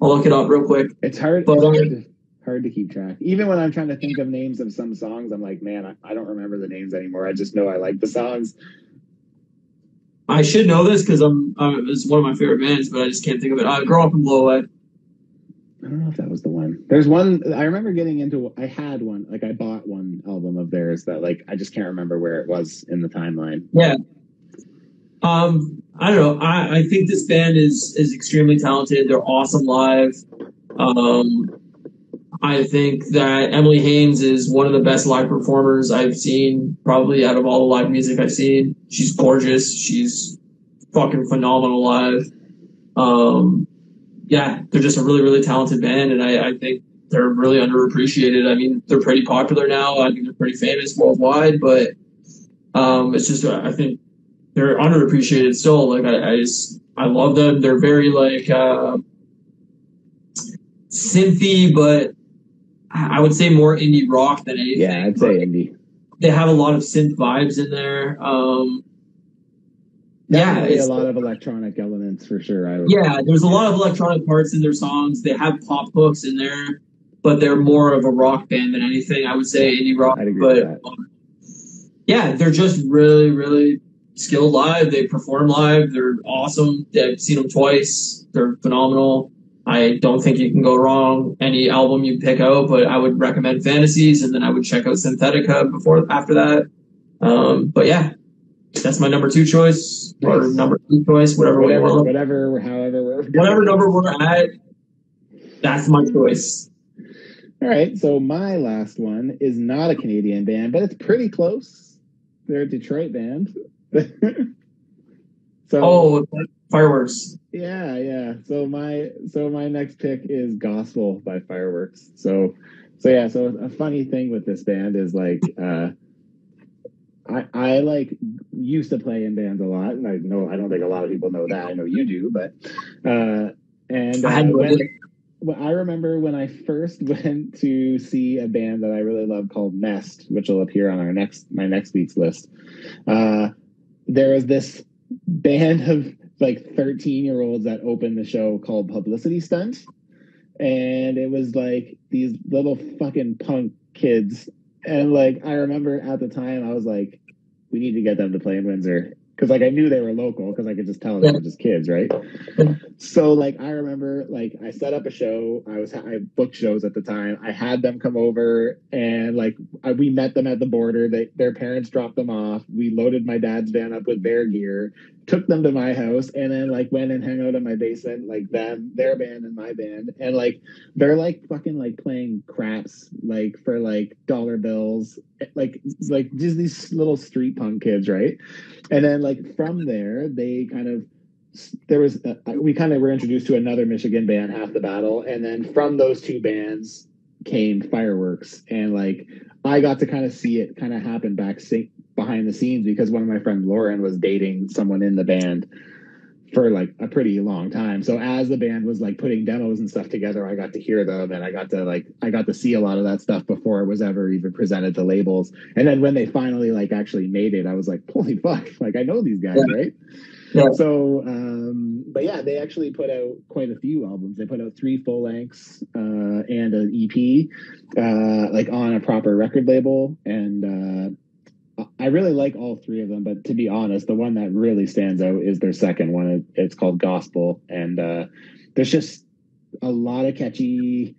I'll look it up real quick. It's hard. But, it's um, hard, to, hard to keep track. Even when I'm trying to think of names of some songs, I'm like, man, I, I don't remember the names anymore. I just know I like the songs. I should know this because I'm, uh, it's one of my favorite bands, but I just can't think of it. Uh, Grow Up and Blow Away. I don't know if that was the one. There's one I remember getting into. I had one, like I bought one album of theirs that, like, I just can't remember where it was in the timeline. Yeah. Um, I don't know. I, I think this band is is extremely talented. They're awesome live. Um, I think that Emily Haines is one of the best live performers I've seen, probably out of all the live music I've seen. She's gorgeous. She's fucking phenomenal live. Um, yeah, they're just a really, really talented band, and I, I think they're really underappreciated. I mean, they're pretty popular now. I think they're pretty famous worldwide, but um, it's just I think they're underappreciated still. Like I, I just I love them. They're very like uh, synthy, but I would say more indie rock than anything. Yeah, I'd say indie. they have a lot of synth vibes in there. Um, yeah, Definitely it's, a lot of electronic elements for sure. I would, yeah. There's a lot of electronic parts in their songs. They have pop hooks in there, but they're more of a rock band than anything. I would say indie rock. But um, yeah, they're just really, really skilled live. They perform live. They're awesome. I've seen them twice. They're phenomenal. I don't think you can go wrong any album you pick out, but I would recommend Fantasies, and then I would check out Synthetica before after that. Um, but yeah, that's my number two choice or number two choice, whatever, whatever, want. whatever, however, whatever number we're at. That's my choice. All right, so my last one is not a Canadian band, but it's pretty close. They're a Detroit band. so Oh, fireworks. yeah, yeah. So my so my next pick is Gospel by Fireworks. So so yeah, so a funny thing with this band is like uh I I like used to play in bands a lot, and I know I don't think a lot of people know that. I know you do, but uh and I uh, no when- well, I remember when I first went to see a band that I really love called Nest, which will appear on our next my next week's list. Uh, there was this band of like 13 year olds that opened the show called Publicity Stunt, and it was like these little fucking punk kids. And like I remember at the time, I was like, we need to get them to play in Windsor because like I knew they were local because I could just tell they were just kids, right? So like I remember like I set up a show. I was I booked shows at the time. I had them come over and like I, we met them at the border. They, their parents dropped them off. We loaded my dad's van up with their gear, took them to my house, and then like went and hung out in my basement. Like them, their band and my band, and like they're like fucking like playing craps like for like dollar bills, like like just these little street punk kids, right? And then like from there they kind of there was uh, we kind of were introduced to another Michigan band, Half the Battle, and then from those two bands came Fireworks, and like I got to kind of see it kind of happen back behind the scenes because one of my friends Lauren was dating someone in the band for like a pretty long time. So as the band was like putting demos and stuff together, I got to hear them and I got to like I got to see a lot of that stuff before it was ever even presented to labels. And then when they finally like actually made it, I was like, holy fuck, like I know these guys, right? Yeah. So, um, but yeah, they actually put out quite a few albums. They put out three full lengths uh, and an EP, uh, like on a proper record label. And uh, I really like all three of them. But to be honest, the one that really stands out is their second one. It's called Gospel, and uh, there's just a lot of catchy.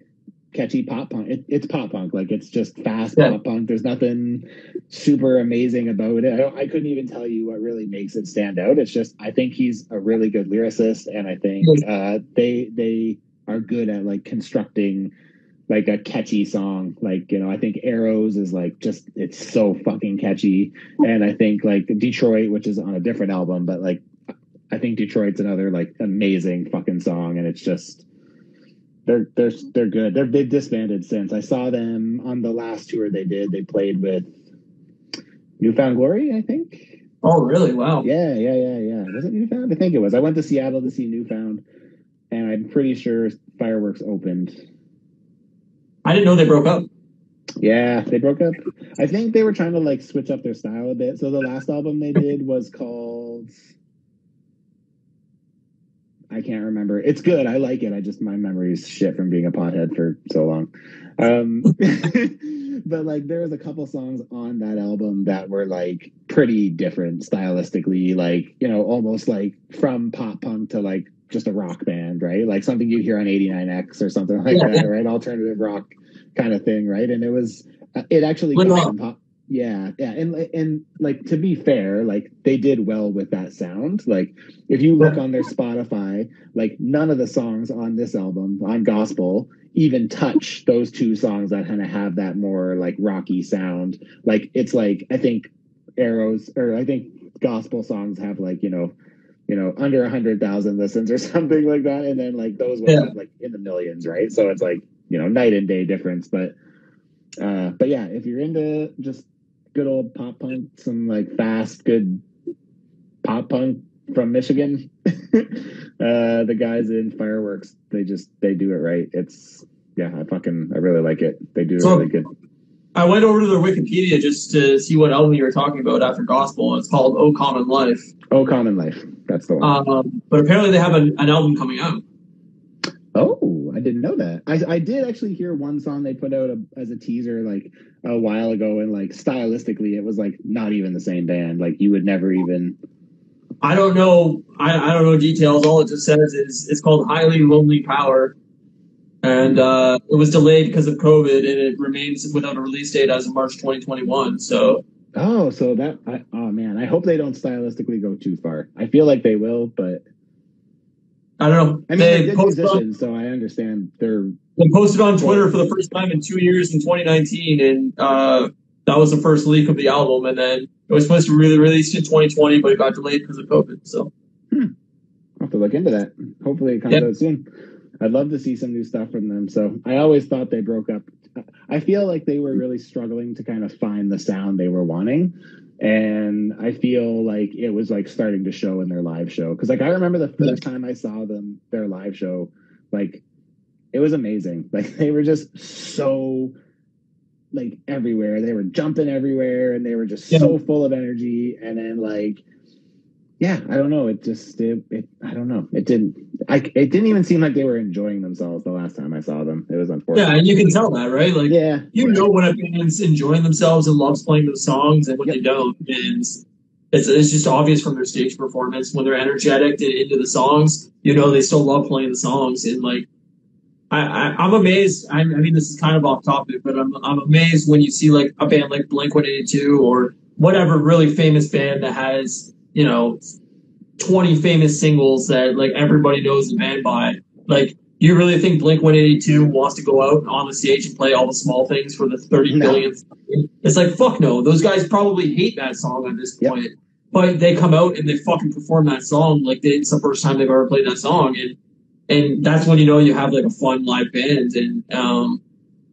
Catchy pop punk. It, it's pop punk, like it's just fast Yeah. pop punk. There's nothing super amazing about it. I, don't, I couldn't even tell you what really makes it stand out. It's just I think he's a really good lyricist, and I think uh, they they are good at like constructing like a catchy song. Like you know, I think Arrows is like just it's so fucking catchy, and I think like Detroit, which is on a different album, but like I think Detroit's another like amazing fucking song, and it's just. They're they're they're good. They're they've disbanded since. I saw them on the last tour they did. They played with New Found Glory, I think. Oh, really? Wow. Yeah, yeah, yeah, yeah. Was it Newfound? I think it was. I went to Seattle to see Newfound, and I'm pretty sure Fireworks opened. I didn't know they broke up. Yeah, they broke up. I think they were trying to like switch up their style a bit. So the last album they did was called I can't remember. It's good. I like it. I just my memory's shit from being a pothead for so long. Um but like there was a couple songs on that album that were like pretty different stylistically, like, you know, almost like from pop punk to like just a rock band, right? Like something you'd hear on 89X or something like Yeah. that, right? Alternative rock kind of thing, right? And it was uh, it actually got yeah, yeah, and and like to be fair, like they did well with that sound. Like if you look on their Spotify, like none of the songs on this album on gospel even touch those two songs that kind of have that more like rocky sound. Like it's like I think arrows or I think gospel songs have like you know you know under a hundred thousand listens or something like that, and then like those ones Yeah. like in the millions, right? So it's like you know night and day difference, but. Uh, but yeah, if you're into just good old pop punk, some like fast, good pop punk from Michigan, uh, the guys in Fireworks, they just they do it right. It's yeah, I fucking I really like it. They do So- really good. I went over to their Wikipedia just to see what album you were talking about after Gospel. It's called Oh Common Life. Oh, Common Life, that's the one. Um, but apparently they have an, an album coming out. oh, I didn't know that. I I did actually hear one song they put out a, as a teaser like a while ago, and like stylistically, it was like not even the same band. Like you would never even I don't know. I, I don't know details. All it just says is it's called Higher Lonely Power, and uh, it was delayed because of COVID, and it remains without a release date as of March 2021. So Oh, so that I, oh man, I hope they don't stylistically go too far. I feel like they will, but I don't know. I mean they posted so I understand they're they posted on Twitter for the first time in two years in 2019, and uh, that was the first leak of the album. And then it was supposed to be really released in 2020, but it got delayed because of COVID. So I'll have to look into that. Hopefully it comes out soon. I'd love to see some new stuff from them. So I always thought they broke up. I feel like they were really struggling to kind of find the sound they were wanting. And I feel like it was like starting to show in their live show. Cause like I remember the first time I saw them, their live show, like it was amazing. Like they were just so like everywhere. They were jumping everywhere and they were just so full of energy. And then like yeah, I don't know. It just it, it I don't know. It didn't I it didn't even seem like they were enjoying themselves the last time I saw them. It was unfortunate. yeah, and you can tell that, right? Like Yeah. you know when a band's enjoying themselves and loves playing those songs, and when they don't, and it's it's just obvious from their stage performance when they're energetic and into the songs. You know they still love playing the songs, and like I, I I'm amazed. I, I mean, this is kind of off topic, but I'm I'm amazed when you see like a band like Blink 182 or whatever really famous band that has you know 20 famous singles that like everybody knows the band by. Like, you really think Blink 182 wants to go out on the stage and play all the small things for the 30 No. billionth? It's like, fuck no. Those guys probably hate that song at this Yep. point. But they come out and they fucking perform that song like they, it's the first time they've ever played that song. And and that's when you know you have like a fun live band. And um,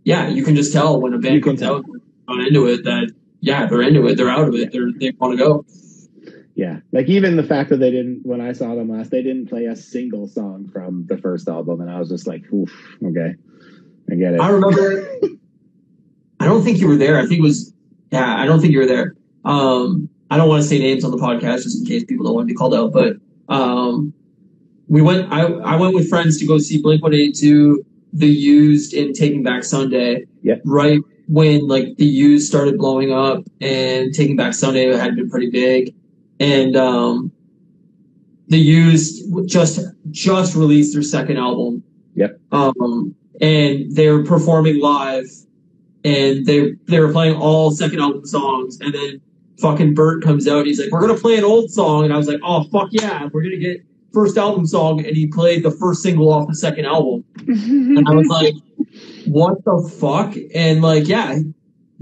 yeah, you can just tell when a band comes tell. out not into it that yeah, they're into it, they're out of it, they're they want to go. Yeah. Like even the fact that they didn't when I saw them last, they didn't play a single song from the first album and I was just like, oof, okay. I get it. I remember. I don't think you were there. I think it was. Yeah, I don't think you were there. Um, I don't want to say names on the podcast just in case people don't want to be called out. But um, we went. I I went with friends to go see Blink One Eighty Two, The Used, and Taking Back Sunday. Yep. Right when like The Used started blowing up, and Taking Back Sunday had been pretty big, and um, The Used just just released their second album. Yep. Um, and they were performing live and they they were playing all second album songs. And then fucking Bert comes out and he's like we're gonna play an old song. And I was like oh fuck yeah we're gonna get first album song. And he played the first single off the second album. And I was like what the fuck? And like yeah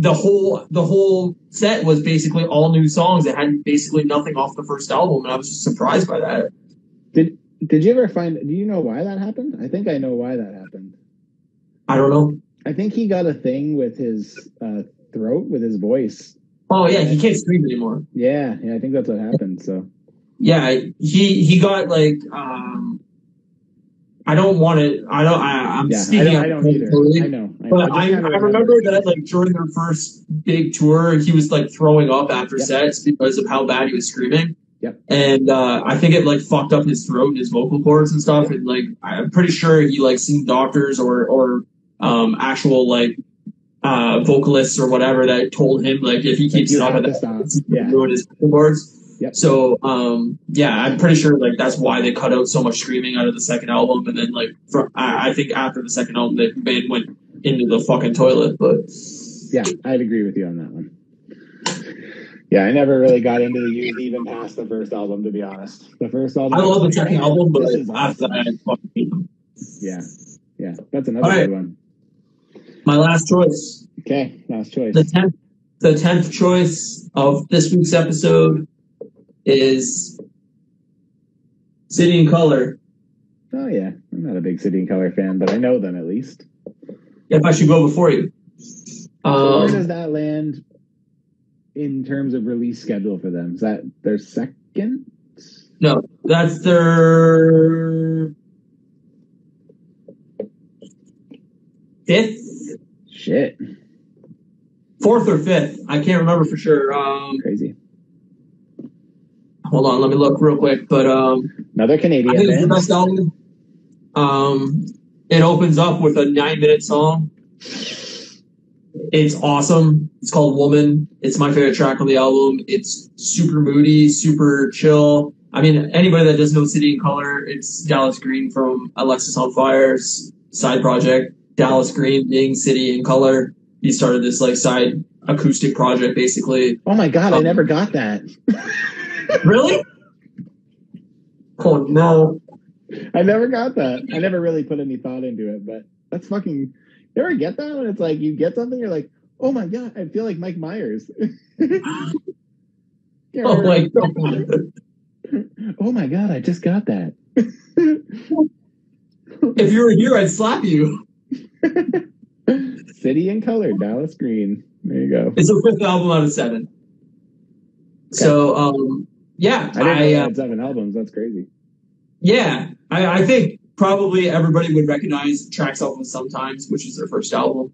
the whole the whole set was basically all new songs that had basically nothing off the first album and I was just surprised by that Did did you ever find do you know why that happened? I think I know why that happened. I don't know I think he got a thing with his uh, throat, with his voice. oh yeah he can't scream anymore Yeah, yeah, I think that's what happened. So yeah, he he got like um I don't want to I don't I, I'm yeah, I speaking don't, I don't either. totally, I know. I, But I, I remember that like during their first big tour, he was like throwing up after Yep. sets because of how bad he was screaming. Yep. And uh, I think it like fucked up his throat and his vocal cords and stuff. And like I'm pretty sure he like seen doctors or or um, actual like uh, vocalists or whatever that told him like if he keeps it up at that. Yeah. ruin his vocal cords. Yep. So um, yeah, I'm pretty sure like that's why they cut out so much screaming out of the second album, and then like from, I, I think after the second album, the band went into the fucking toilet. But Yeah, I'd agree with you on that one. Yeah, I never really got into the Used even past the first album, to be honest. The first album. I love the second album, but after awesome. that, I fucking. Yeah, yeah, that's another right. good one. My last choice, Okay, last choice. the tenth, the tenth choice of this week's episode is City and Color. Oh yeah, I'm not a big City and Color fan, but I know them at least. If I should go before you, So where um, does that land in terms of release schedule for them? Is that their second? no, that's their fifth, Shit, fourth or fifth. I can't remember for sure. Um, crazy. hold on, let me look real quick. But um, Another I Canadian think it's the band. best album. Um, it opens up with a nine-minute song. It's awesome. It's called "Woman." It's my favorite track on the album. It's super moody, super chill. I mean, anybody that doesn't know City and Color, it's Dallas Green from Alexisonfire's side project. Dallas Green being City and Color. He started this like side acoustic project basically. Oh my god, I Um, never got that. Really? Oh no. I never got that. I never really put any thought into it, but that's fucking. You ever get that when it's like you get something, you're like, oh my god, I feel like Mike Myers. Oh my god. oh my god, I just got that. If you were here, I'd slap you. City and Color, Dallas Green. There you go. It's a fifth album out of seven. So, um, yeah, I didn't know I, they uh, seven albums. That's crazy. yeah, I, I think probably everybody would recognize Tracks Off of Sometimes, which is their first album.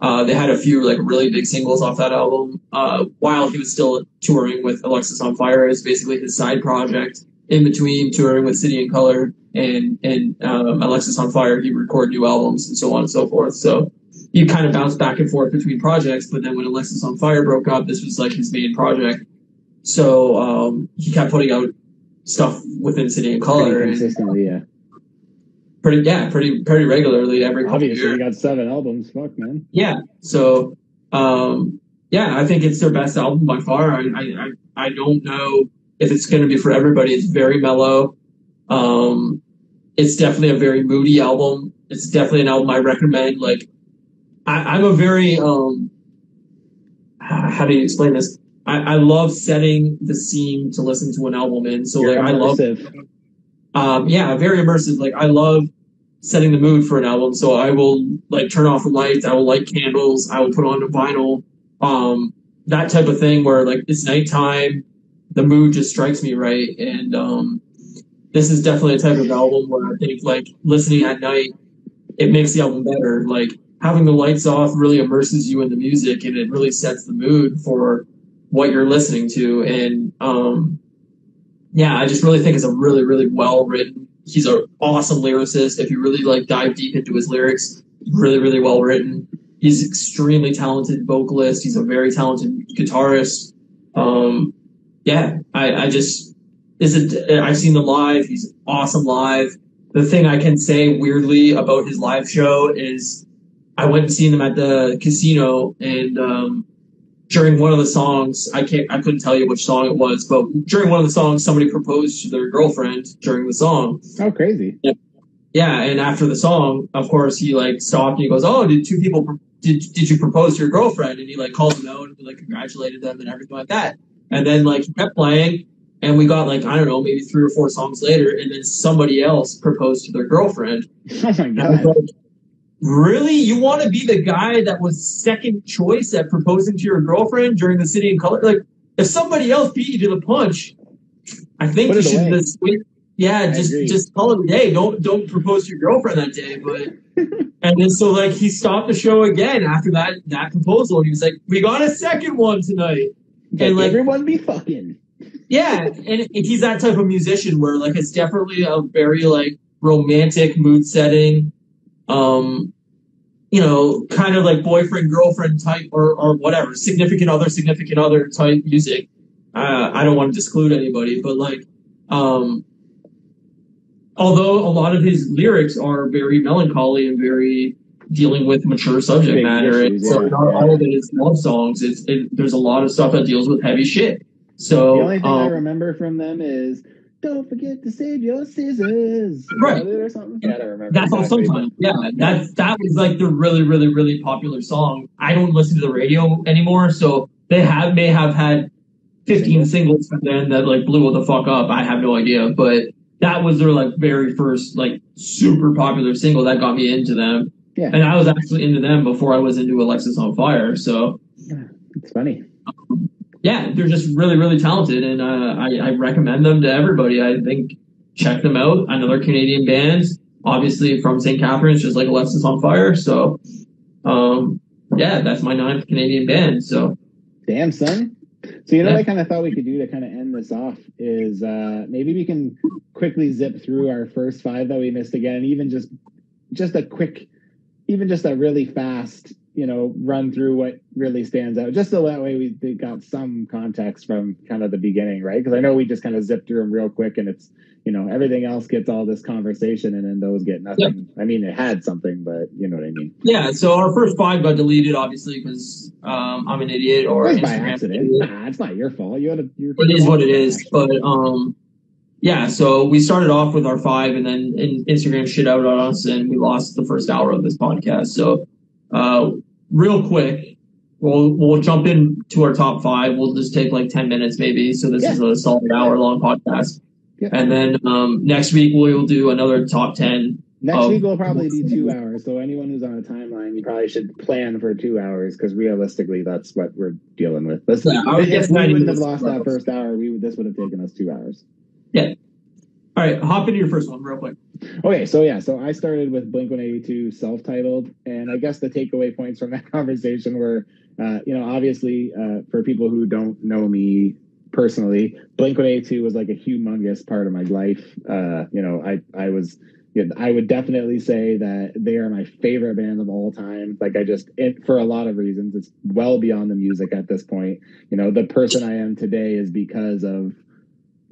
Uh, they had a few like really big singles off that album. Uh, while he was still touring with Alexisonfire, is basically his side project. In between touring with City and Color and and um, Alexisonfire, he recorded new albums and so on and so forth. So he kind of bounced back and forth between projects. But then when Alexisonfire broke up, this was like his main project. So um, he kept putting out stuff within City and Color, Pretty consistently, yeah. pretty yeah, pretty pretty regularly every Obviously, you got seven albums. Fuck, man. Yeah. So, um, yeah, I think it's their best album by far. I, I, I, I don't know if it's going to be for everybody. It's very mellow. Um, it's definitely a very moody album. It's definitely an album I recommend. Like, I, I'm a very, um, how do you explain this? I, I love setting the scene to listen to an album in. So, You're like, I love immersive. um, yeah, very immersive. Like I love setting the mood for an album. So I will like turn off the lights. I will light candles. I will put on a vinyl. Um, that type of thing where like it's nighttime, the mood just strikes me right. And um, this is definitely a type of album where I think like listening at night, it makes the album better. Like having the lights off really immerses you in the music and it really sets the mood for what you're listening to. And um, yeah, I just really think it's a really, really well written. He's an awesome lyricist. If you really like dive deep into his lyrics, really, really well written. He's extremely talented vocalist. He's a very talented guitarist. Um, yeah, I, I just is it. I've seen them live. He's awesome live. The thing I can say weirdly about his live show is I went and seen them at the casino and um, during one of the songs, I can't, I couldn't tell you which song it was, but during one of the songs, somebody proposed to their girlfriend during the song. Oh, crazy. Yeah, yeah and after the song, of course, he like stopped and he goes, "Oh, did two people pro- did did you propose to your girlfriend?" And he like called them out and like congratulated them and everything like that. And then like he kept playing, and we got like I don't know, maybe three or four songs later, and then somebody else proposed to their girlfriend. Oh my And I was god. Really? You want to be the guy that was second choice at proposing to your girlfriend during the City and Color? Like, if somebody else beat you to the punch, I think Put you should away. just. Yeah, I just agree. just call it a day. Don't don't propose to your girlfriend that day. But and then so like he stopped the show again after that that proposal, and he was like, "We got a second one tonight." And like- everyone be fucking. Yeah, and, and he's that type of musician where like it's definitely a very like romantic mood setting, um, you know, kind of like boyfriend girlfriend type or or whatever, significant other significant other type music. Uh, I don't want to disclude anybody, but like, um, although a lot of his lyrics are very melancholy and very dealing with mature subject Big matter, and so yeah, not yeah. all of it is love songs. It's it, there's a lot of stuff that deals with heavy shit. So The only thing I um, remember from them is don't forget to save your scissors. Right. or something? Yeah, I don't remember. That's all exactly, sometimes. Yeah, that that was like the really, really, really popular song. I don't listen to the radio anymore, so they have may have had 15 singles from then that like blew the fuck up. I have no idea, but that was their like very first like super popular single that got me into them. Yeah. And I was actually into them before I was into Alexisonfire. So but It's funny. Um, yeah, they're just really, really talented, and uh, I, I recommend them to everybody. I think check them out. Another Canadian band, obviously from St. Catharines, just like Alexisonfire. So, um, yeah, that's my ninth Canadian band. So, Damn, son. So you know Yeah. what I kind of thought we could do to kind of end this off is uh maybe we can quickly zip through our first five that we missed again, even just just a quick, even just a really fast you know, run through what really stands out, just so that way we got some context from kind of the beginning, right? Because I know we just kind of zip through them real quick, and it's you know everything else gets all this conversation, and then those get nothing. I mean, it had something, but you know what I mean. Yeah, so our first five got deleted, obviously, because um, I'm an idiot or It by accident. Nah, it's not your fault. You had a. You're, It is what it is. But um, yeah, so we started off with our five, and then Instagram shit out on us, and we lost the first hour of this podcast. So, uh, real quick, we'll we'll jump into our top five. We'll just take like ten minutes, maybe. So this is a solid hour long podcast, Yeah. and then um, next week we will do another top ten. Next Oh. week will probably be two hours. So anyone who's on a timeline, you probably should plan for two hours because realistically, that's what we're dealing with. Listen, Yeah, I would if we wouldn't have lost that first hour, we would. This would have taken us two hours. Yeah. All right, hop into your first one real quick. Okay, so yeah, so I started with Blink One Eighty Two, self-titled, and I guess the takeaway points from that conversation were, uh, you know, obviously uh, for people who don't know me personally, Blink One Eighty Two was like a humongous part of my life. Uh, you know, I I was. you know, I would definitely say that they are my favorite band of all time. Like I just, it, for a lot of reasons, it's well beyond the music at this point. You know, the person I am today is because of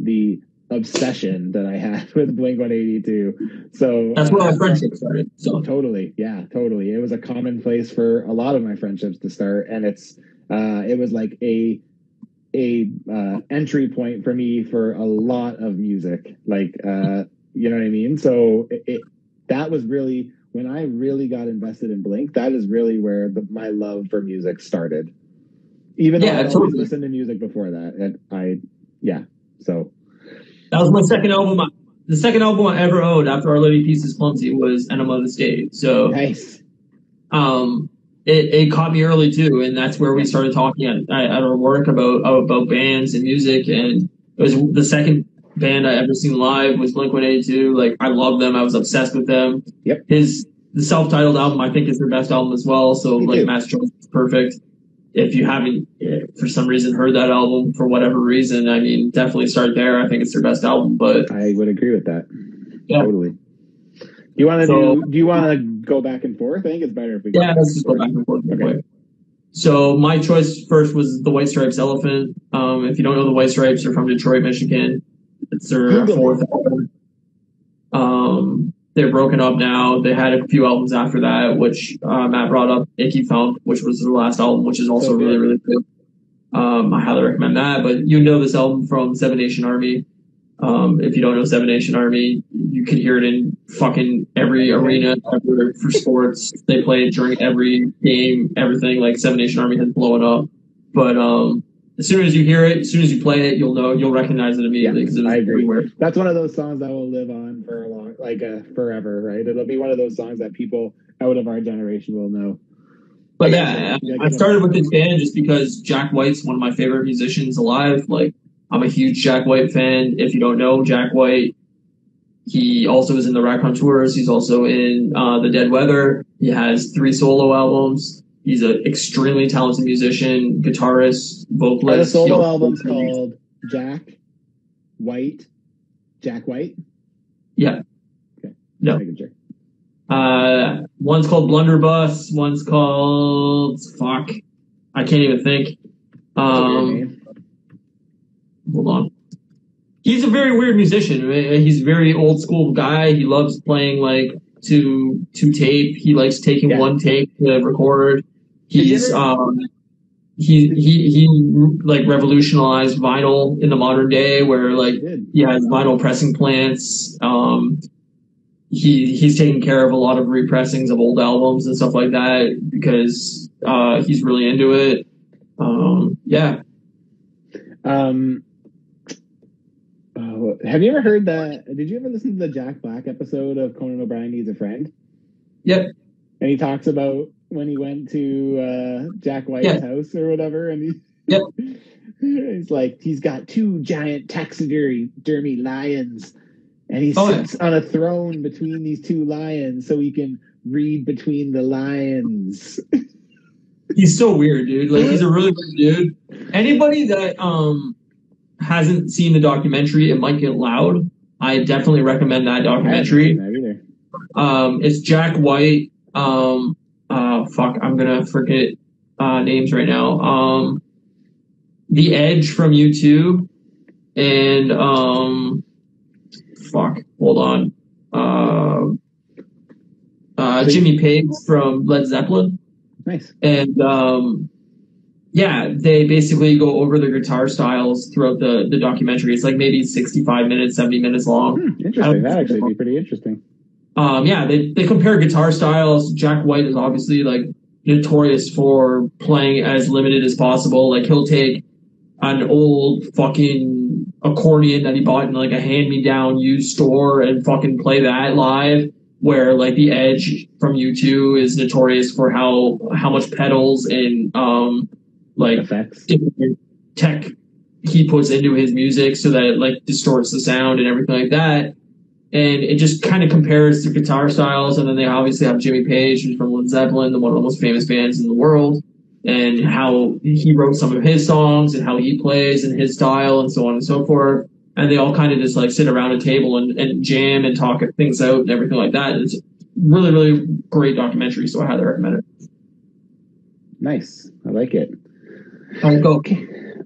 the obsession that I had with Blink 182. So That's where uh, our friendship started. So Totally, yeah, totally. It was a common place for a lot of my friendships to start, and it's uh, it was like a a uh, entry point for me for a lot of music. Like, uh, you know what I mean? So it, it that was really when I really got invested in Blink. That is really where the, my love for music started. Even though Yeah, I always totally. listened to music before that, and I yeah. So that was my second album. I- The second album I ever owned after Our Lady Peace is Clumsy was Enema of the State. So nice. um, it, it caught me early too, and that's where we started talking at, at our work about about bands and music. And it was the second band I ever seen live was Blink One Eighty Two. Like I love them, I was obsessed with them. Yep. His the self titled album I think is their best album as well. So Me like too. Mass Jones is perfect. If you haven't eh, for some reason heard that album for whatever reason, I mean definitely start there. I think it's their best album. But I would agree with that. Yeah. Totally. You want to So- do? Do you want to go back and forth? I think it's better if we. Yeah, let's just go back and forth Okay. So my choice first was the White Stripes Elephant. Um, if you don't know the White Stripes, they're from Detroit, Michigan. It's their Google fourth album. Um, they're broken up now. They had a few albums after that, which uh, Matt brought up, Icky Thump, which was their last album, which is also So really, really good. Um, I highly recommend that. But you know this album from Seven Nation Army. Um, if you don't know Seven Nation Army, you can hear it in fucking every arena ever for sports. They play it during every game, everything. Like Seven Nation Army has blown up. But um, as soon as you hear it, as soon as you play it, you'll know, you'll recognize it immediately because it I agree. everywhere. That's one of those songs that will live on for a long, like uh, forever, right? It'll be one of those songs that people out of our generation will know. But yeah, Yeah, I started with this band just because Jack White's one of my favorite musicians alive. Like, I'm a huge Jack White fan. If you don't know Jack White, he also is in the Raconteurs. He's also in uh, the Dead Weather. He has three solo albums. He's an extremely talented musician, guitarist, the vocalist. He solo albums called Jack White? Jack White? Yeah. Okay. No. Making sure. Uh, one's called Blunderbuss. One's called fuck. I can't even think. That's a weird Um, hold on. He's a very weird musician. Uh, He's a very old school guy. He loves playing like to to tape. He likes taking Yeah. one take to record. He's um he he he like revolutionized vinyl in the modern day where like he has vinyl pressing plants. Um, he he's taking care of a lot of repressings of old albums and stuff like that because uh, he's really into it. Um, yeah, Um, oh, have you ever heard that? Did you ever listen to the Jack Black episode of Conan O'Brien Needs a Friend? Yep. And he talks about when he went to uh, Jack White's Yeah. house or whatever, and he. Yep. He's like, he's got two giant taxidermy dermy lions, and he Oh, yeah. sits on a throne between these two lions so he can read between the lions. he's so weird, dude. Like he's a really weird dude. Anybody that um hasn't seen the documentary, it might get loud. I definitely recommend that documentary. that. Um, it's Jack White, um, uh, fuck, I'm gonna forget uh, names right now. Um, the Edge from U2, and um, fuck, hold on. Uh, uh, Jimmy Page from Led Zeppelin. Nice. And um, yeah, they basically go over their guitar styles throughout the, the documentary. It's like maybe 65 minutes, 70 minutes long. Hmm, interesting. That actually be pretty interesting. Um, yeah, they, they compare guitar styles. Jack White is obviously like notorious for playing as limited as possible. Like he'll take an old fucking accordion that he bought in like a hand me down used store and fucking play that live where like the edge from U2 is notorious for how how much pedals and um like Effects. tech he puts into his music so that it like distorts the sound and everything like that. And it just kind of compares the guitar styles. And then they obviously have Jimmy Page, who's from Led Zeppelin, the one of the most famous bands in the world, and how he wrote some of his songs and how he plays and his style and so on and so forth and they all kind of just like sit around a table and, and jam and talk things out and everything like that. It's really, really great documentary, so I highly recommend it. Nice. I like it. All right, go.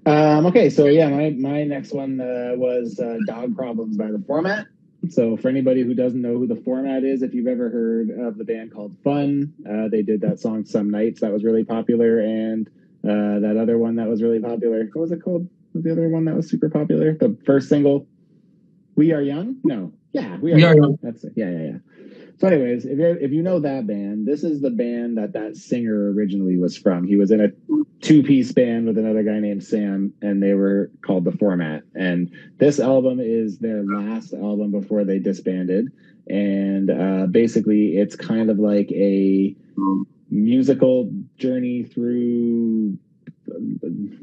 Um, okay, so yeah, my, my next one uh, was uh, Dog Problems by The Format. So for anybody who doesn't know who The Format is, if you've ever heard of the band called Fun, uh, they did that song Some Nights that was really popular, and uh, that other one that was really popular. What was it called? Was the other one that was super popular? The first single, We Are Young? No. Yeah, We Are, We Are Young. That's it. Yeah, yeah, yeah. So, anyways, if you if you know that band, this is the band that that singer originally was from. He was in a two piece band with another guy named Sam, and they were called The Format. And this album is their last album before they disbanded. And uh, basically, it's kind of like a musical journey through.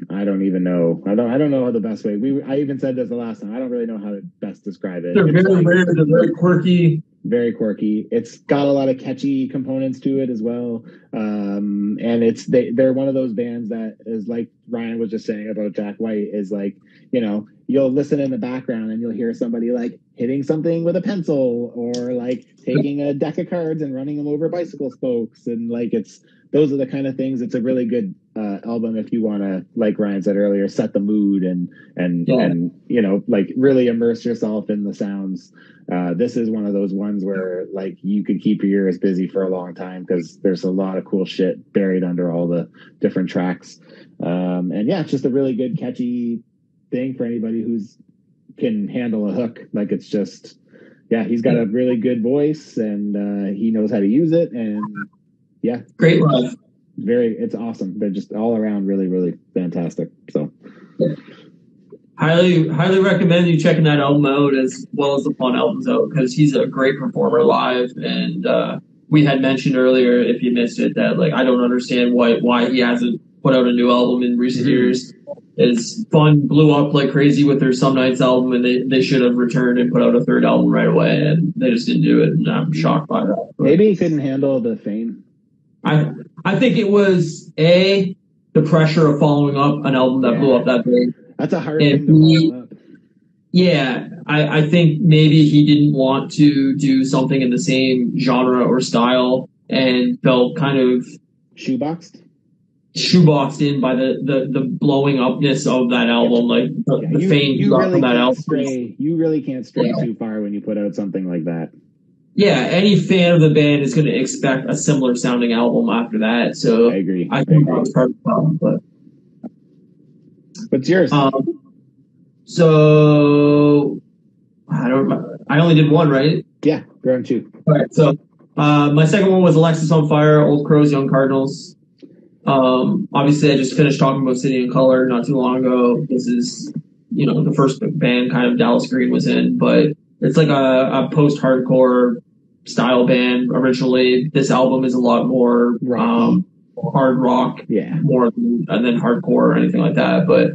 I don't even know. I don't. I don't know how the best way. We. I even said this the last time. I don't really know how to best describe it. They're It's very like- weird. They're very quirky. Very quirky. It's got a lot of catchy components to it as well. Um, and it's they they're one of those bands that is like Ryan was just saying about Jack White is like, you know, you'll listen in the background and you'll hear somebody like hitting something with a pencil or like taking a deck of cards and running them over bicycle spokes and like it's those are the kind of things it's a really good uh, album if you want to like Ryan said earlier set the mood and and Yeah. and you know like really immerse yourself in the sounds uh, this is one of those ones where like you could keep your ears busy for a long time because there's a lot of cool shit buried under all the different tracks um, and yeah it's just a really good catchy thing for anybody who's can handle a hook like it's just yeah he's got a really good voice and uh, he knows how to use it and yeah. Great live. Very it's awesome they're just all around really really fantastic so Highly, highly recommend you checking that album Mode as well as the Fun albums out because he's a great performer live. And uh, we had mentioned earlier, if you missed it, that like I don't understand why why he hasn't put out a new album in recent Mhm. years. Is Fun blew up like crazy with their Some Nights album, and they, they should have returned and put out a third album right away, and they just didn't do it. And I'm shocked by that. But maybe he couldn't handle the fame I I think it was a the pressure of following up an album that blew up that big. that's a hard And thing to he- Yeah, I, I think maybe he didn't want to do something in the same genre or style and felt kind of shoeboxed shoeboxed in by the, the, the blowing upness of that album, like the, Yeah, the fame you you got really from that album. stray. You really can't stray too far when you put out something like that. Yeah, any fan of the band is going to expect a similar sounding album after that. So I agree. I I think that agree. was part of the problem. But What's yours? um, so I don't. I only did one, right? yeah, round two. All right, so uh, my second one was Alexisonfire, Old Crows, Young Cardinals. Um, obviously, I just finished talking about City and Color not too long ago. This is, you know, the first band kind of Dallas Green was in, but it's like a, a post-hardcore style band originally. This album is a lot more um, hard rock Yeah, more than, then hardcore or anything like that. But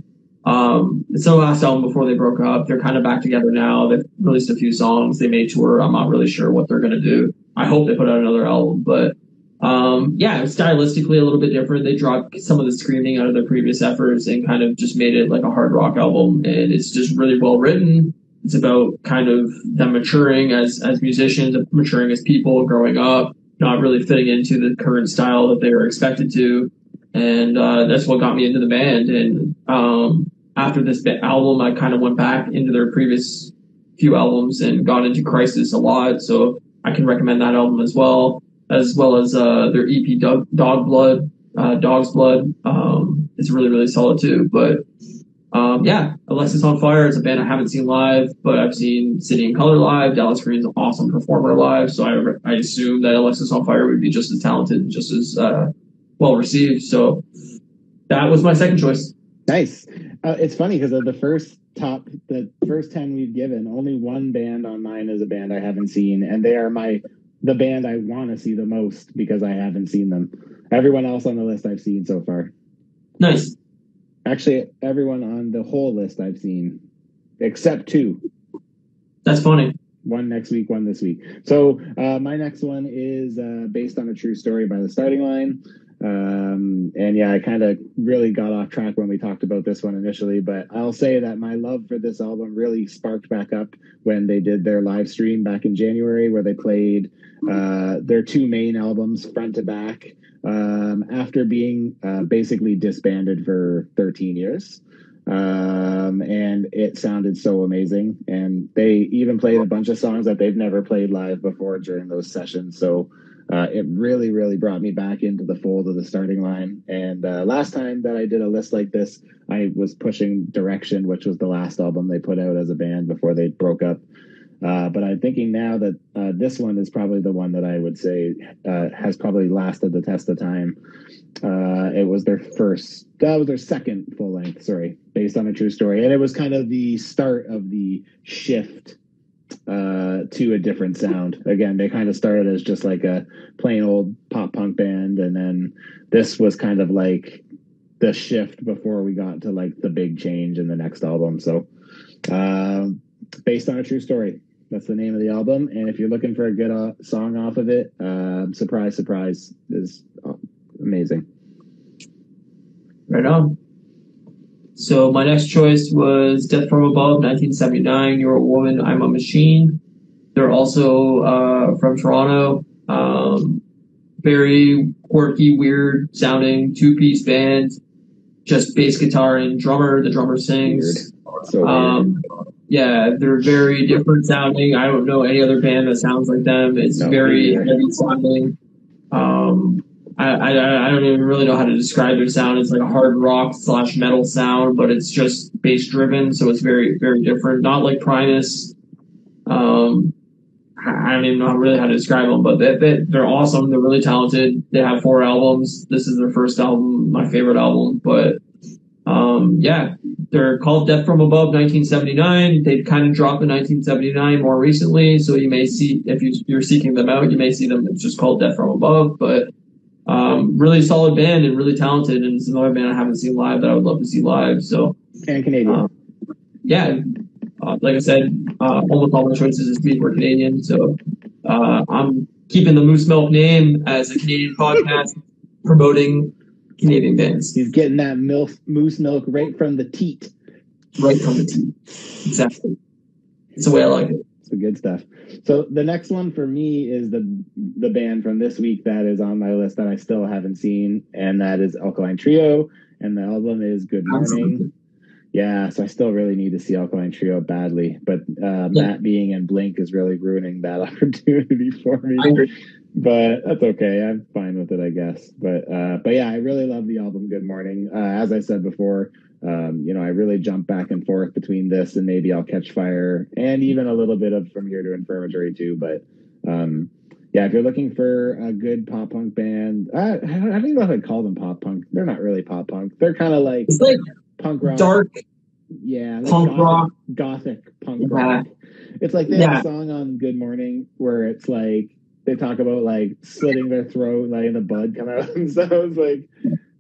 um, it's their last album before they broke up. They're kind of back together now. They've released a few songs. They may tour. I'm not really sure what they're gonna do. I hope they put out another album, but um, yeah, stylistically a little bit different. They dropped some of the screaming out of their previous efforts and kind of just made it like a hard rock album. And it's just really well written. It's about kind of them maturing as as musicians, maturing as people, growing up, not really fitting into the current style that they were expected to, and uh, that's what got me into the band. And um, after this album, I kind of went back into their previous few albums and got into Crisis a lot. So I can recommend that album as well, as well as uh, their EP Dog, Dog Blood, uh, Dog's Blood. Um, it's really really solid too. But um, yeah, Fire is a band I haven't seen live, but I've seen City and Colour live. Dallas Green's an awesome performer live, so I, I assume that Alexisonfire would be just as talented and just as uh, well received. So that was my second choice. Nice. Uh, it's funny because of the first top, the first ten we've given, only one band on mine is a band I haven't seen, and they are my the band I want to see the most because I haven't seen them. Everyone else on the list I've seen so far. Nice. Actually, everyone on the whole list I've seen, except two. That's funny. One next week, one this week. So uh, my next one is uh, based on a true story by the starting line. Um, and yeah, I kind of really got off track when we talked about this one initially, but I'll say that my love for this album really sparked back up when they did their live stream back in January, where they played uh, their two main albums front to back um, after being uh, basically disbanded for 13 years. Um, and it sounded so amazing. And they even played a bunch of songs that they've never played live before during those sessions. So uh, it really, really brought me back into the fold of the starting line. And uh, last time that I did a list like this, I was pushing Direction, which was the last album they put out as a band before they broke up. Uh, but I'm thinking now that uh, this one is probably the one that I would say uh, has probably lasted the test of time. Uh, it was their first, that was their second full length, sorry, based on a true story. And it was kind of the start of the shift uh, to a different sound. Again, they kind of started as just like a plain old pop punk band, and then this was kind of like the shift before we got to like the big change in the next album. So, uh, based on a true story. That's the name of the album, and if you're looking for a good uh, song off of it, uh, "Surprise, Surprise" is uh, amazing. Right on. So my next choice was Death from Above, 1979. You're a Woman, I'm a Machine. They're also uh, from Toronto. Um, very quirky, weird sounding two piece band. Just bass guitar and drummer. The drummer sings. So um, yeah, they're very different sounding. I don't know any other band that sounds like them. It's no, very heavy sounding. Um, I, I, I don't even really know how to describe their sound. It's like a hard rock slash metal sound, but it's just bass driven, so it's very very different. Not like Primus. Um, I don't even know really how to describe them, but they, they, they're awesome. They're really talented. They have four albums. This is their first album, my favorite album. But um, yeah, they're called Death from Above 1979. They've kind of dropped in 1979 more recently, so you may see if you, you're seeking them out, you may see them. It's just called Death from Above, but um, really solid band and really talented. And it's another band I haven't seen live that I would love to see live. So and Canadian. Uh, yeah, uh, like I said, uh, almost all my choices this week were Canadian. So uh, I'm keeping the Moose Milk name as a Canadian podcast promoting Canadian bands. He's getting that milk, moose milk right from the teat. Right from the teat. Exactly. It's the way I like it. It's the good stuff. So the next one for me is the the band from this week that is on my list that I still haven't seen, and that is Alkaline Trio, and the album is Good Morning. Absolutely. Yeah, so I still really need to see Alkaline Trio badly, but uh, yeah. Matt being in Blink is really ruining that opportunity for me. But that's okay. I'm fine with it, I guess. But uh, but yeah, I really love the album Good Morning. Uh, as I said before, um, you know, I really jump back and forth between this and maybe I'll catch fire and even a little bit of From Here to Infirmary too. But um, yeah, if you're looking for a good pop punk band, I, I don't even know if I call them pop punk. They're not really pop punk. They're kind of like, like punk rock, dark, yeah, like punk gothic, rock, gothic punk yeah. rock. It's like they yeah. have a song on Good Morning where it's like they talk about like slitting their throat, letting the blood come out, and so it's like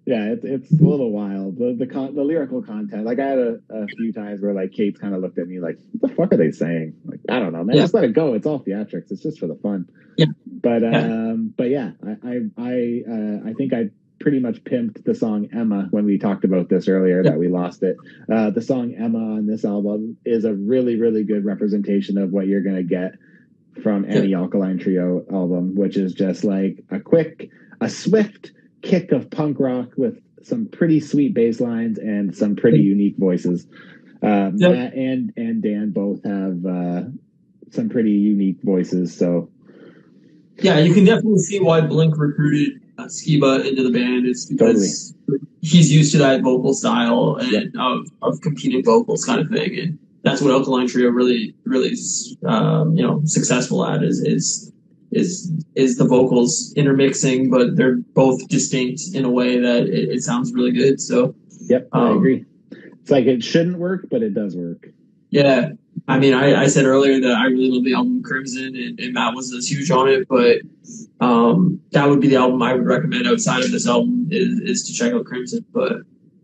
yeah, it's it's a little wild. The the con- the lyrical content. Like I had a, a few times where like Kate kind of looked at me like, "What the fuck are they saying?" Like I don't know, man. Yeah. Just let it go. It's all theatrics. It's just for the fun. Yeah. But yeah. um, but yeah, I I I, uh, I think I pretty much pimped the song Emma when we talked about this earlier yeah. that we lost it. Uh, the song Emma on this album is a really really good representation of what you're gonna get from any Alkaline Trio album, which is just like a quick, a swift kick of punk rock with some pretty sweet bass lines and some pretty unique voices. Uh, Yep. Matt and and Dan both have uh, some pretty unique voices. So Yeah, you can definitely see why Blink recruited uh, Skiba into the band. It's because he's used to that vocal style and of, of competing vocals kind of thing, and that's what Alkaline Trio really, really, is, um, you know, successful at is is is is the vocals intermixing, but they're both distinct in a way that it, it sounds really good. So yep, I Um, agree. It's like it shouldn't work, but it does work. Yeah. I mean, I, I said earlier that I really love the album Crimson, and, and Matt was as huge on it, but um, that would be the album I would recommend outside of this album is, is to check out Crimson. But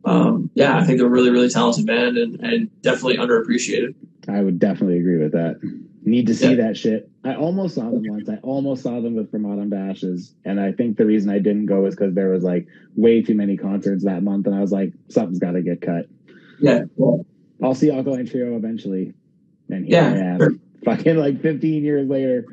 um, yeah, I think they're a really, really talented band and, and definitely underappreciated. I would definitely agree with that. Need to see Yeah. that shit. I almost saw them once. I almost saw them with From Autumn to Ashes, and I think the reason I didn't go is because there was like way too many concerts that month, and I was like, something's got to get cut. Yeah. Well, I'll see Alkaline Trio eventually, and here Yeah, I am, sure. fucking like 15 years later.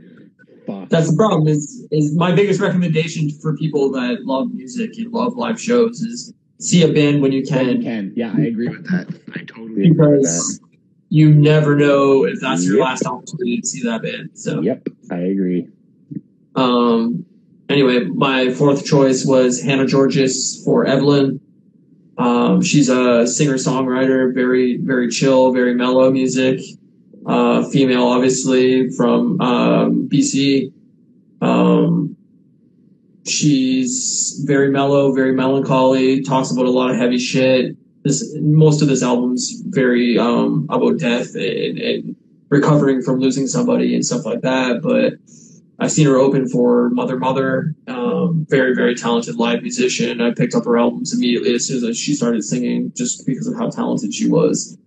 Fuck. that's the problem is, is my biggest recommendation for people that love music and love live shows is see a band when you When you can can. Yeah, I agree with that. I totally agree with that. because you never know if that's your Yep. last opportunity to see that band. So Yep, I agree. Um, anyway, my fourth choice was Hannah Georgas for Evelyn. Um, she's a singer songwriter, very very chill, very mellow music. Uh, female, obviously from um, BC. Um, she's very mellow, very melancholy. Talks about a lot of heavy shit. This most of this album's very um, about death and, and recovering from losing somebody and stuff like that. But I've seen her open for Mother Mother, um, very very talented live musician. I picked up her albums immediately as soon as she started singing, just because of how talented she was.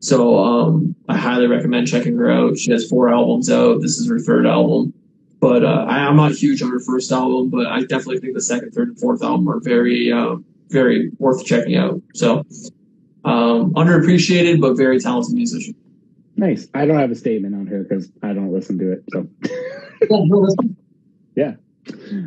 So um, I highly recommend checking her out. She has four albums out. This is her third album, but uh, I, I'm not huge on her first album, but I definitely think the second, third, and fourth album are very um, very worth checking out. So um, underappreciated but very talented musician. Nice. I don't have a statement on her because I don't listen to it. So. Yeah.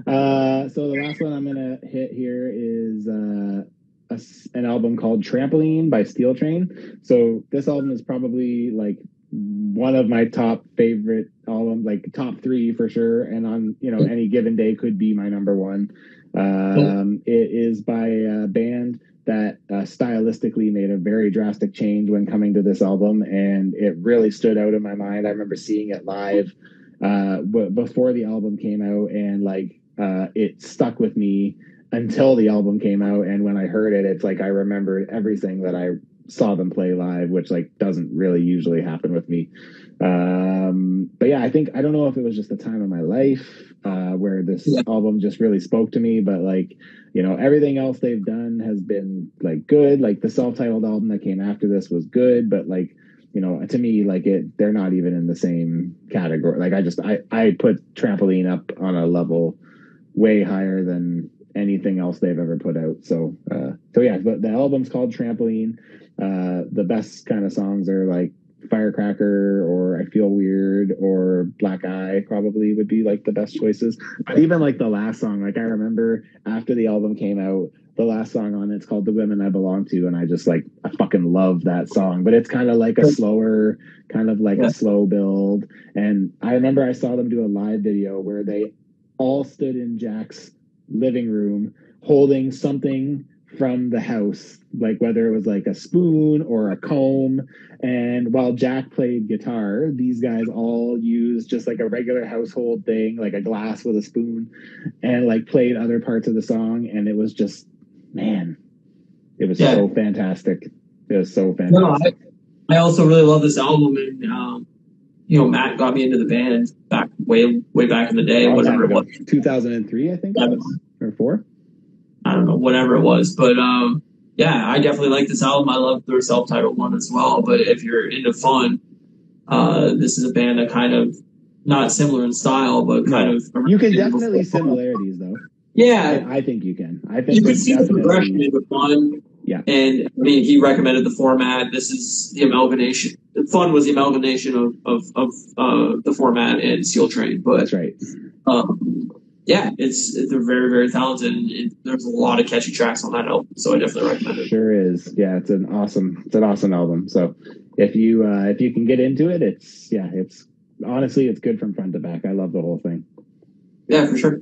Uh, so the last one I'm gonna hit here is uh, a an album called Trampoline by Steel Train. So this album is probably like one of my top favorite albums, like top three for sure, and on you know any given day could be my number one. Um, it is by a band that uh, stylistically made a very drastic change when coming to this album, and it really stood out in my mind. I remember seeing it live uh, w- before the album came out, and like uh, it stuck with me until the album came out. And when I heard it, it's like I remembered everything that I saw them play live, which like doesn't really usually happen with me. Um, but yeah, I think I don't know if it was just the time of my life uh, where this Yeah. album just really spoke to me, but like you know everything else they've done has been like good. Like the self-titled album that came after this was good, but like you know to me like it they're not even in the same category. Like I just I I put Trampoline up on a level way higher than anything else they've ever put out. So uh, so yeah, but the album's called Trampoline. Uh, the best kind of songs are like Firecracker or I Feel Weird or Black Eye probably would be like the best choices. But even like the last song, like I remember after the album came out, the last song on it's called The Women I Belong To, and I just like I fucking love that song. But it's kind of like a slower, kind of like Yeah. a slow build. And I remember I saw them do a live video where they all stood in Jack's living room holding something from the house, like whether it was like a spoon or a comb. And while Jack played guitar, these guys all used just like a regular household thing, like a glass with a spoon, and like played other parts of the song. And it was just, man, it was Yeah. so fantastic. It was so No, I, fantastic. I also really love this album, and um, you know, Matt got me into the band back way way back in the day, whatever it was. 2003, I think, Seven. was, or four. I don't know, whatever it was. But um, yeah, I definitely like this album. I love their self-titled one as well. But if you're into fun, uh, this is a band that kind of not similar in style, but kind No. of You can before- definitely similarities though. Yeah, I, I think you can. I think you can see the progression into fun. Yeah. And I mean, he recommended the format. This is the amalgamation. Fun was the amalgamation of of, of uh, the format and Steel Train, but That's right. um, yeah, it's they're very very talented. And it, there's a lot of catchy tracks on that album, so I definitely recommend it. Sure is. Yeah, it's an awesome it's an awesome album. So if you uh if you can get into it, it's yeah, it's honestly it's good from front to back. I love the whole thing. Yeah, for sure.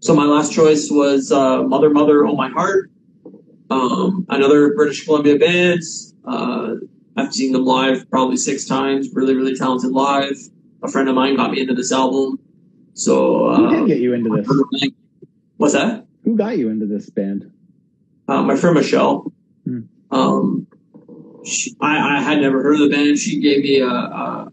So my last choice was uh, Mother Mother Oh My Heart. Um, another British Columbia band. Uh, I've seen them live probably six times. Really, really talented live. A friend of mine got me into this album. So Who uh, did get you into this? what's that? Who got you into this band? Uh, my friend Michelle. Hmm. Um, she, I, I had never heard of the band. She gave me a, a,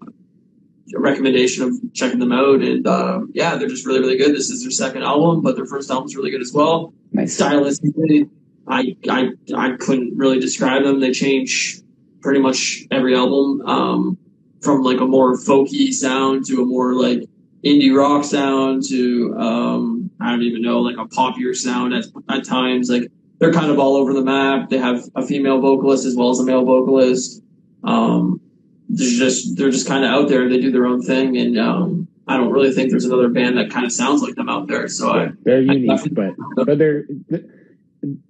recommendation of checking them out, and uh, yeah, they're just really, really good. This is their second album, but their first album's really good as well. Nice. Stylistically, I, I I couldn't really describe them. They change pretty much every album, um, from like a more folky sound to a more like indie rock sound to um, I don't even know like a poppier sound at, at times. Like they're kind of all over the map. They have a female vocalist as well as a male vocalist. Um, they're just they're just kind of out there. They do their own thing, and um, I don't really think there's another band that kind of sounds like them out there. So I, They're I unique, definitely- but but they're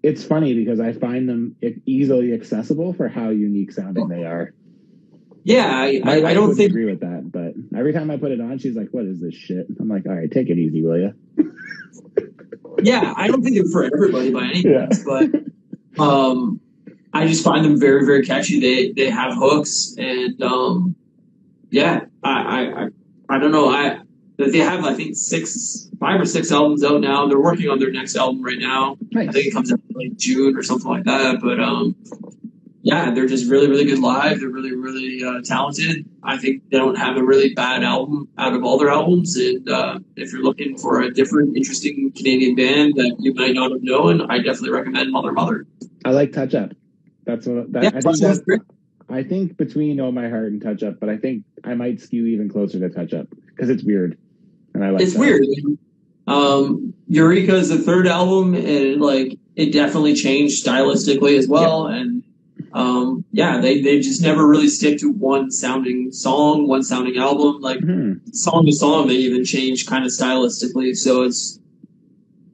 it's funny because I find them easily accessible for how unique sounding they are. Yeah, I, I, I don't think agree with that, but every time I put it on, she's like, "What is this shit?" I'm like, "All right, take it easy, will you?" yeah, I don't think it's for everybody by any Yeah. means, but um, I just find them very, very catchy. They they have hooks, and um, yeah, I, I I don't know. I they have I think six, five or six albums out now. They're working on their next album right now. I think it comes out in like June or something like that. But um, yeah, they're just really, really good live. They're really, really uh, talented. I think they don't have a really bad album out of all their albums. And uh, if you're looking for a different, interesting Canadian band that you might not have known, I definitely recommend Mother Mother. I like Touch Up. That's what that, Yeah, I think. that's That's, great. I think between Oh My Heart and Touch Up, but I think I might skew even closer to Touch Up because it's weird, and I like. it's that. weird. Um, Eureka is the third album, and like it definitely changed stylistically as well. And um, yeah, they they just never really stick to one sounding song, one sounding album. Like Hmm. song to song, they even change kind of stylistically. So it's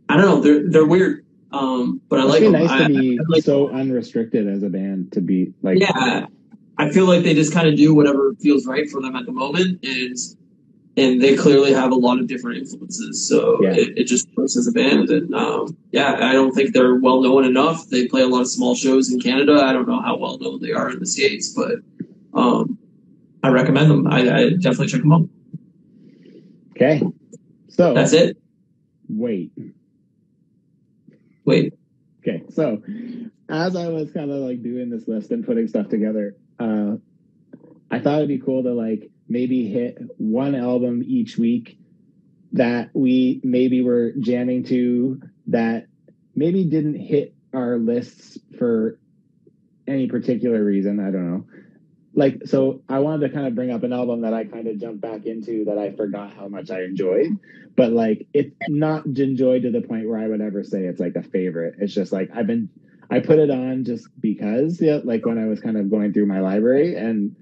I don't know, they're they're weird, um, but I Must like be nice I, to be I like- so unrestricted as a band to be like. yeah, I feel like they just kind of do whatever feels right for them at the moment, and and they clearly have a lot of different influences. So Yeah. it, it just works as a band, and um, yeah, I don't think they're well known enough. They play a lot of small shows in Canada. I don't know how well known they are in the states, but um, I recommend them. I, I definitely check them out. Okay. So That's it. wait. Wait, Okay. So as I was kind of like doing this list and putting stuff together, uh, I thought it'd be cool to like maybe hit one album each week that we maybe were jamming to that maybe didn't hit our lists for any particular reason. I don't know. Like, so I wanted to kind of bring up an album that I kind of jumped back into that I forgot how much I enjoyed, but like it's not enjoyed to the point where I would ever say it's like a favorite. It's just like I've been, I put it on just because, yeah, like when I was kind of going through my library and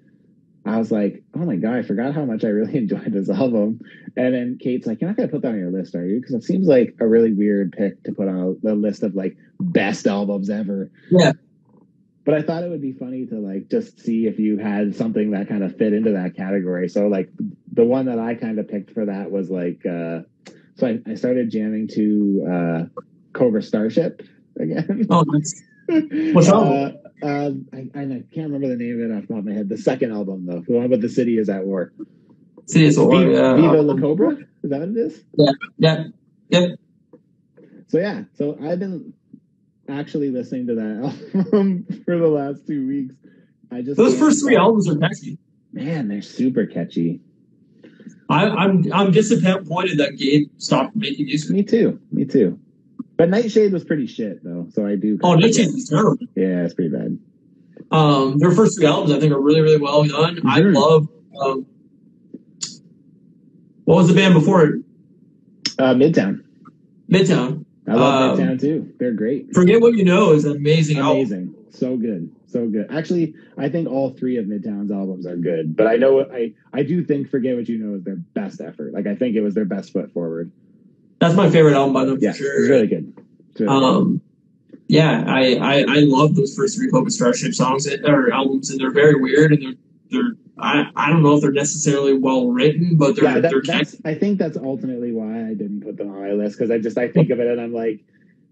I was like, oh my God, I forgot how much I really enjoyed this album. And then Kate's like, you're not going to put that on your list, are you? Because it seems like a really weird pick to put on a, a list of like best albums ever. Yeah. But I thought it would be funny to like just see if you had something that kind of fit into that category. So like the one that I kind of picked for that was like, uh, so I, I started jamming to uh, Cobra Starship again. oh, nice. What's? Uh, uh, I, I can't remember the name of it off the top of my head. The second album, though, the one with the city is at war. Cities of War, Viva, yeah. Viva La Cobra. Is that what it is? Yeah, yeah, yep. So yeah, so I've been actually listening to that album for the last two weeks. I just Those first three albums are catchy. man, they're super catchy. I, I'm I'm disappointed that Gabe stopped making music. Me too. Me too. But Nightshade was pretty shit though, so I do. Oh, Nightshade is terrible. Yeah, it's pretty bad. Um, their first three albums, I think, are really, really well done. I Mhm. love. Um, what was the band before it? Uh, Midtown. Midtown. I love Um, Midtown too. They're great. Forget What You Know is an amazing album. Amazing. So good. So good. Actually, I think all three of Midtown's albums are good. But I know I I do think Forget What You Know is their best effort. Like I think it was their best foot forward. That's my favorite album by them Yeah, for sure. it's really good. It's really good. Um, yeah, I, I I love those first three Focus Starship songs eh, or albums, and they're very weird, and they're they're I, I don't know if they're necessarily well written, but they're yeah, that, they're that's. I think that's ultimately why I didn't put them on my list because I just I think of it and I'm like,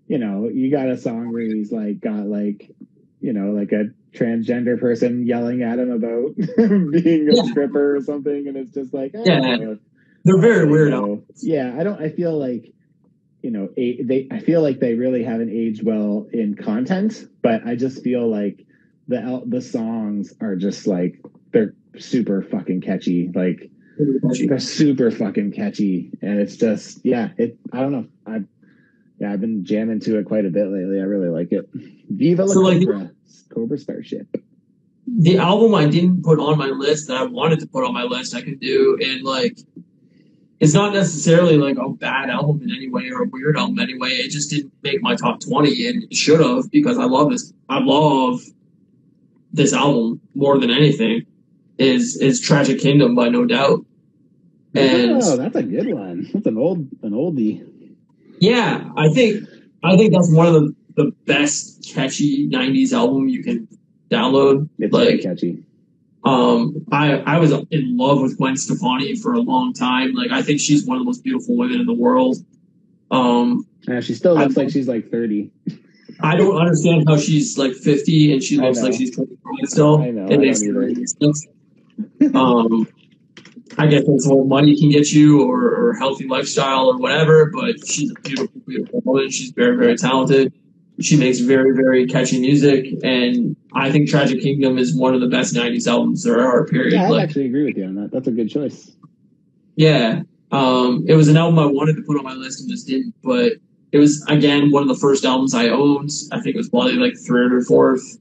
you know, you got a song where he's like got like, you know, like a transgender person yelling at him about being a Yeah. stripper or something, and it's just like, eh, Yeah. They're very you weird. know. Yeah, I don't. I feel like, you know, a, they. I feel like they really haven't aged well in content, but I just feel like the the songs are just like they're super fucking catchy. Like they're super fucking catchy, and it's just yeah. It. I don't know. I. Yeah, I've been jamming to it quite a bit lately. I really like it. Viva la So, like- Cobra, Cobra Starship. The album I didn't put on my list that I wanted to put on my list, I could do, and like. It's not necessarily like a bad album in any way or a weird album anyway. It just didn't make my top twenty, and it should have because I love this. I love this album more than anything. Is is Tragic Kingdom by No Doubt, and oh, that's a good one. That's an old an oldie. yeah, I think I think that's one of the, the best catchy '90s album you can download. It's very Like, catchy. Um, I I was in love with Gwen Stefani for a long time. Like, I think she's one of the most beautiful women in the world. Um, Yeah, she still looks I- like she's like thirty. I don't understand how she's like 50 and she looks like she's 25 still. I know, It I makes don't either. no sense. um, I guess that's what money can get you or, or healthy lifestyle or whatever, but she's a beautiful, beautiful woman. She's very, very talented. She makes very, very catchy music. And I think Tragic Kingdom is one of the best 90s albums there are, period. Yeah, I like, actually agree with you on that. That's a good choice. yeah. Um, it was an album I wanted to put on my list and just didn't, but it was again one of the first albums I owned. I think it was probably like third or fourth.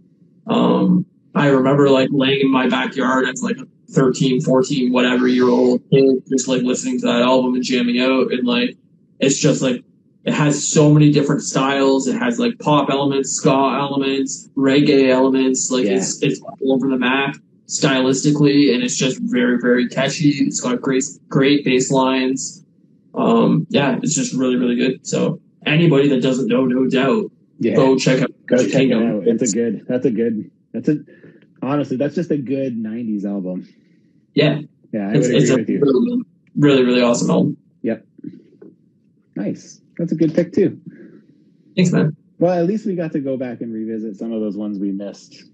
Um, I remember like laying in my backyard as like a 13, 14, whatever year old kid, just like listening to that album and jamming out. And like, it's just like, it has so many different styles. It has like pop elements, ska elements, reggae elements. Like Yeah. it's, it's all over the map stylistically. And it's just very, very catchy. It's got great, great bass lines. Um, yeah, it's just really, really good. So anybody that doesn't know, no doubt, Yeah, go check out go check it out. It's a good. That's a good. That's a. Honestly, that's just a good '90s album. yeah, Yeah, I it's, would it's agree a with you. really, really, really awesome album. Nice. That's a good pick too. Thanks, man. Well, at least we got to go back and revisit some of those ones we missed.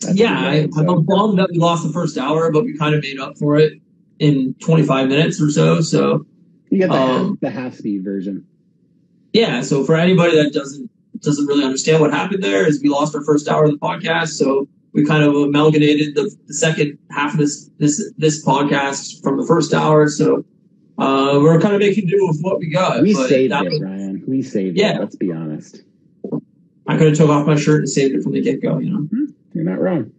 That's yeah, I, good, I'm bummed that we lost the first hour, but we kind of made up for it in 25 minutes or so. So You get the, um, half, the half speed version. yeah, so for anybody that doesn't doesn't really understand what happened there, is we lost our first hour of the podcast. So we kind of amalgamated the, the second half of this this this podcast from the first hour. So uh, we're kind of making do with what we got. We saved it, was- Ryan. We saved it. Yeah. it. Let's be honest. I could have took off my shirt and saved it from the get go. You know. You're not wrong.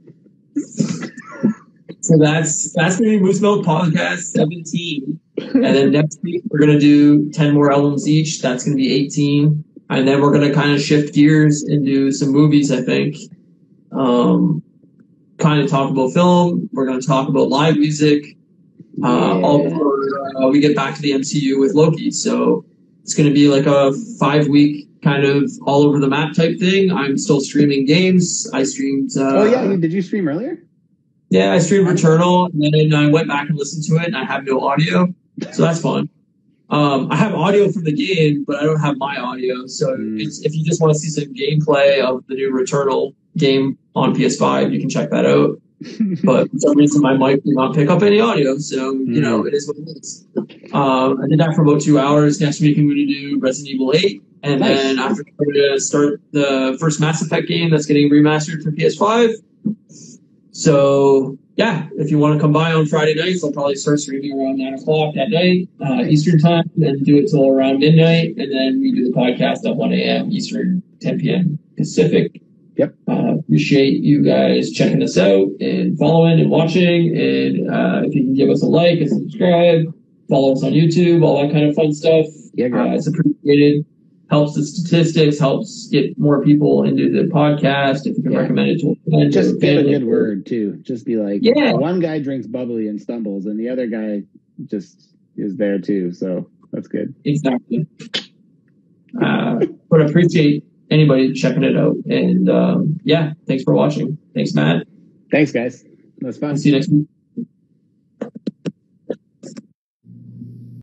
So that's that's gonna be Moose Milk Podcast 17. And then next week we're gonna do 10 more albums each. That's gonna be 18. And then we're gonna kind of shift gears and do some movies, I think. Um kind of talk about film. We're gonna talk about live music. Uh, all before uh, we get back to the MCU with Loki. So it's gonna be like a five week kind of all over the map type thing. I'm still streaming games. I streamed uh, oh yeah, did you stream earlier? yeah, I streamed Returnal, and then I went back and listened to it, and I have no audio, so that's fun. Um, I have audio from the game, but I don't have my audio. So Mm. it's, if you just want to see some gameplay of the new Returnal game on PS5, you can check that out. But for some reason, my mic did not pick up any audio, so you know it is what it is. Um, I did that for about two hours. Next week, I'm going to do Resident Evil 8, and Nice. then after we're going to start the first Mass Effect game that's getting remastered for PS5. So yeah, if you want to come by on Friday nights, I'll probably start streaming around nine o'clock that night uh, Eastern time, and do it till around midnight, and then we do the podcast at one a.m. Eastern, ten p.m. Pacific. Yep. Uh, appreciate you guys checking us out and following and watching, and uh, if you can give us a like and subscribe, follow us on YouTube, all that kind of fun stuff. yeah, Uh, it's appreciated. helps the statistics, helps get more people into the podcast. If you can Yeah. recommend it to a friend, Just give a good word too. Just be like, Yeah. one guy drinks bubbly and stumbles, and the other guy just is there too. So that's good. Exactly. Uh, but appreciate anybody checking it out. And um, yeah, thanks for watching. Thanks, Matt. Thanks, guys. That was fun. See you next week.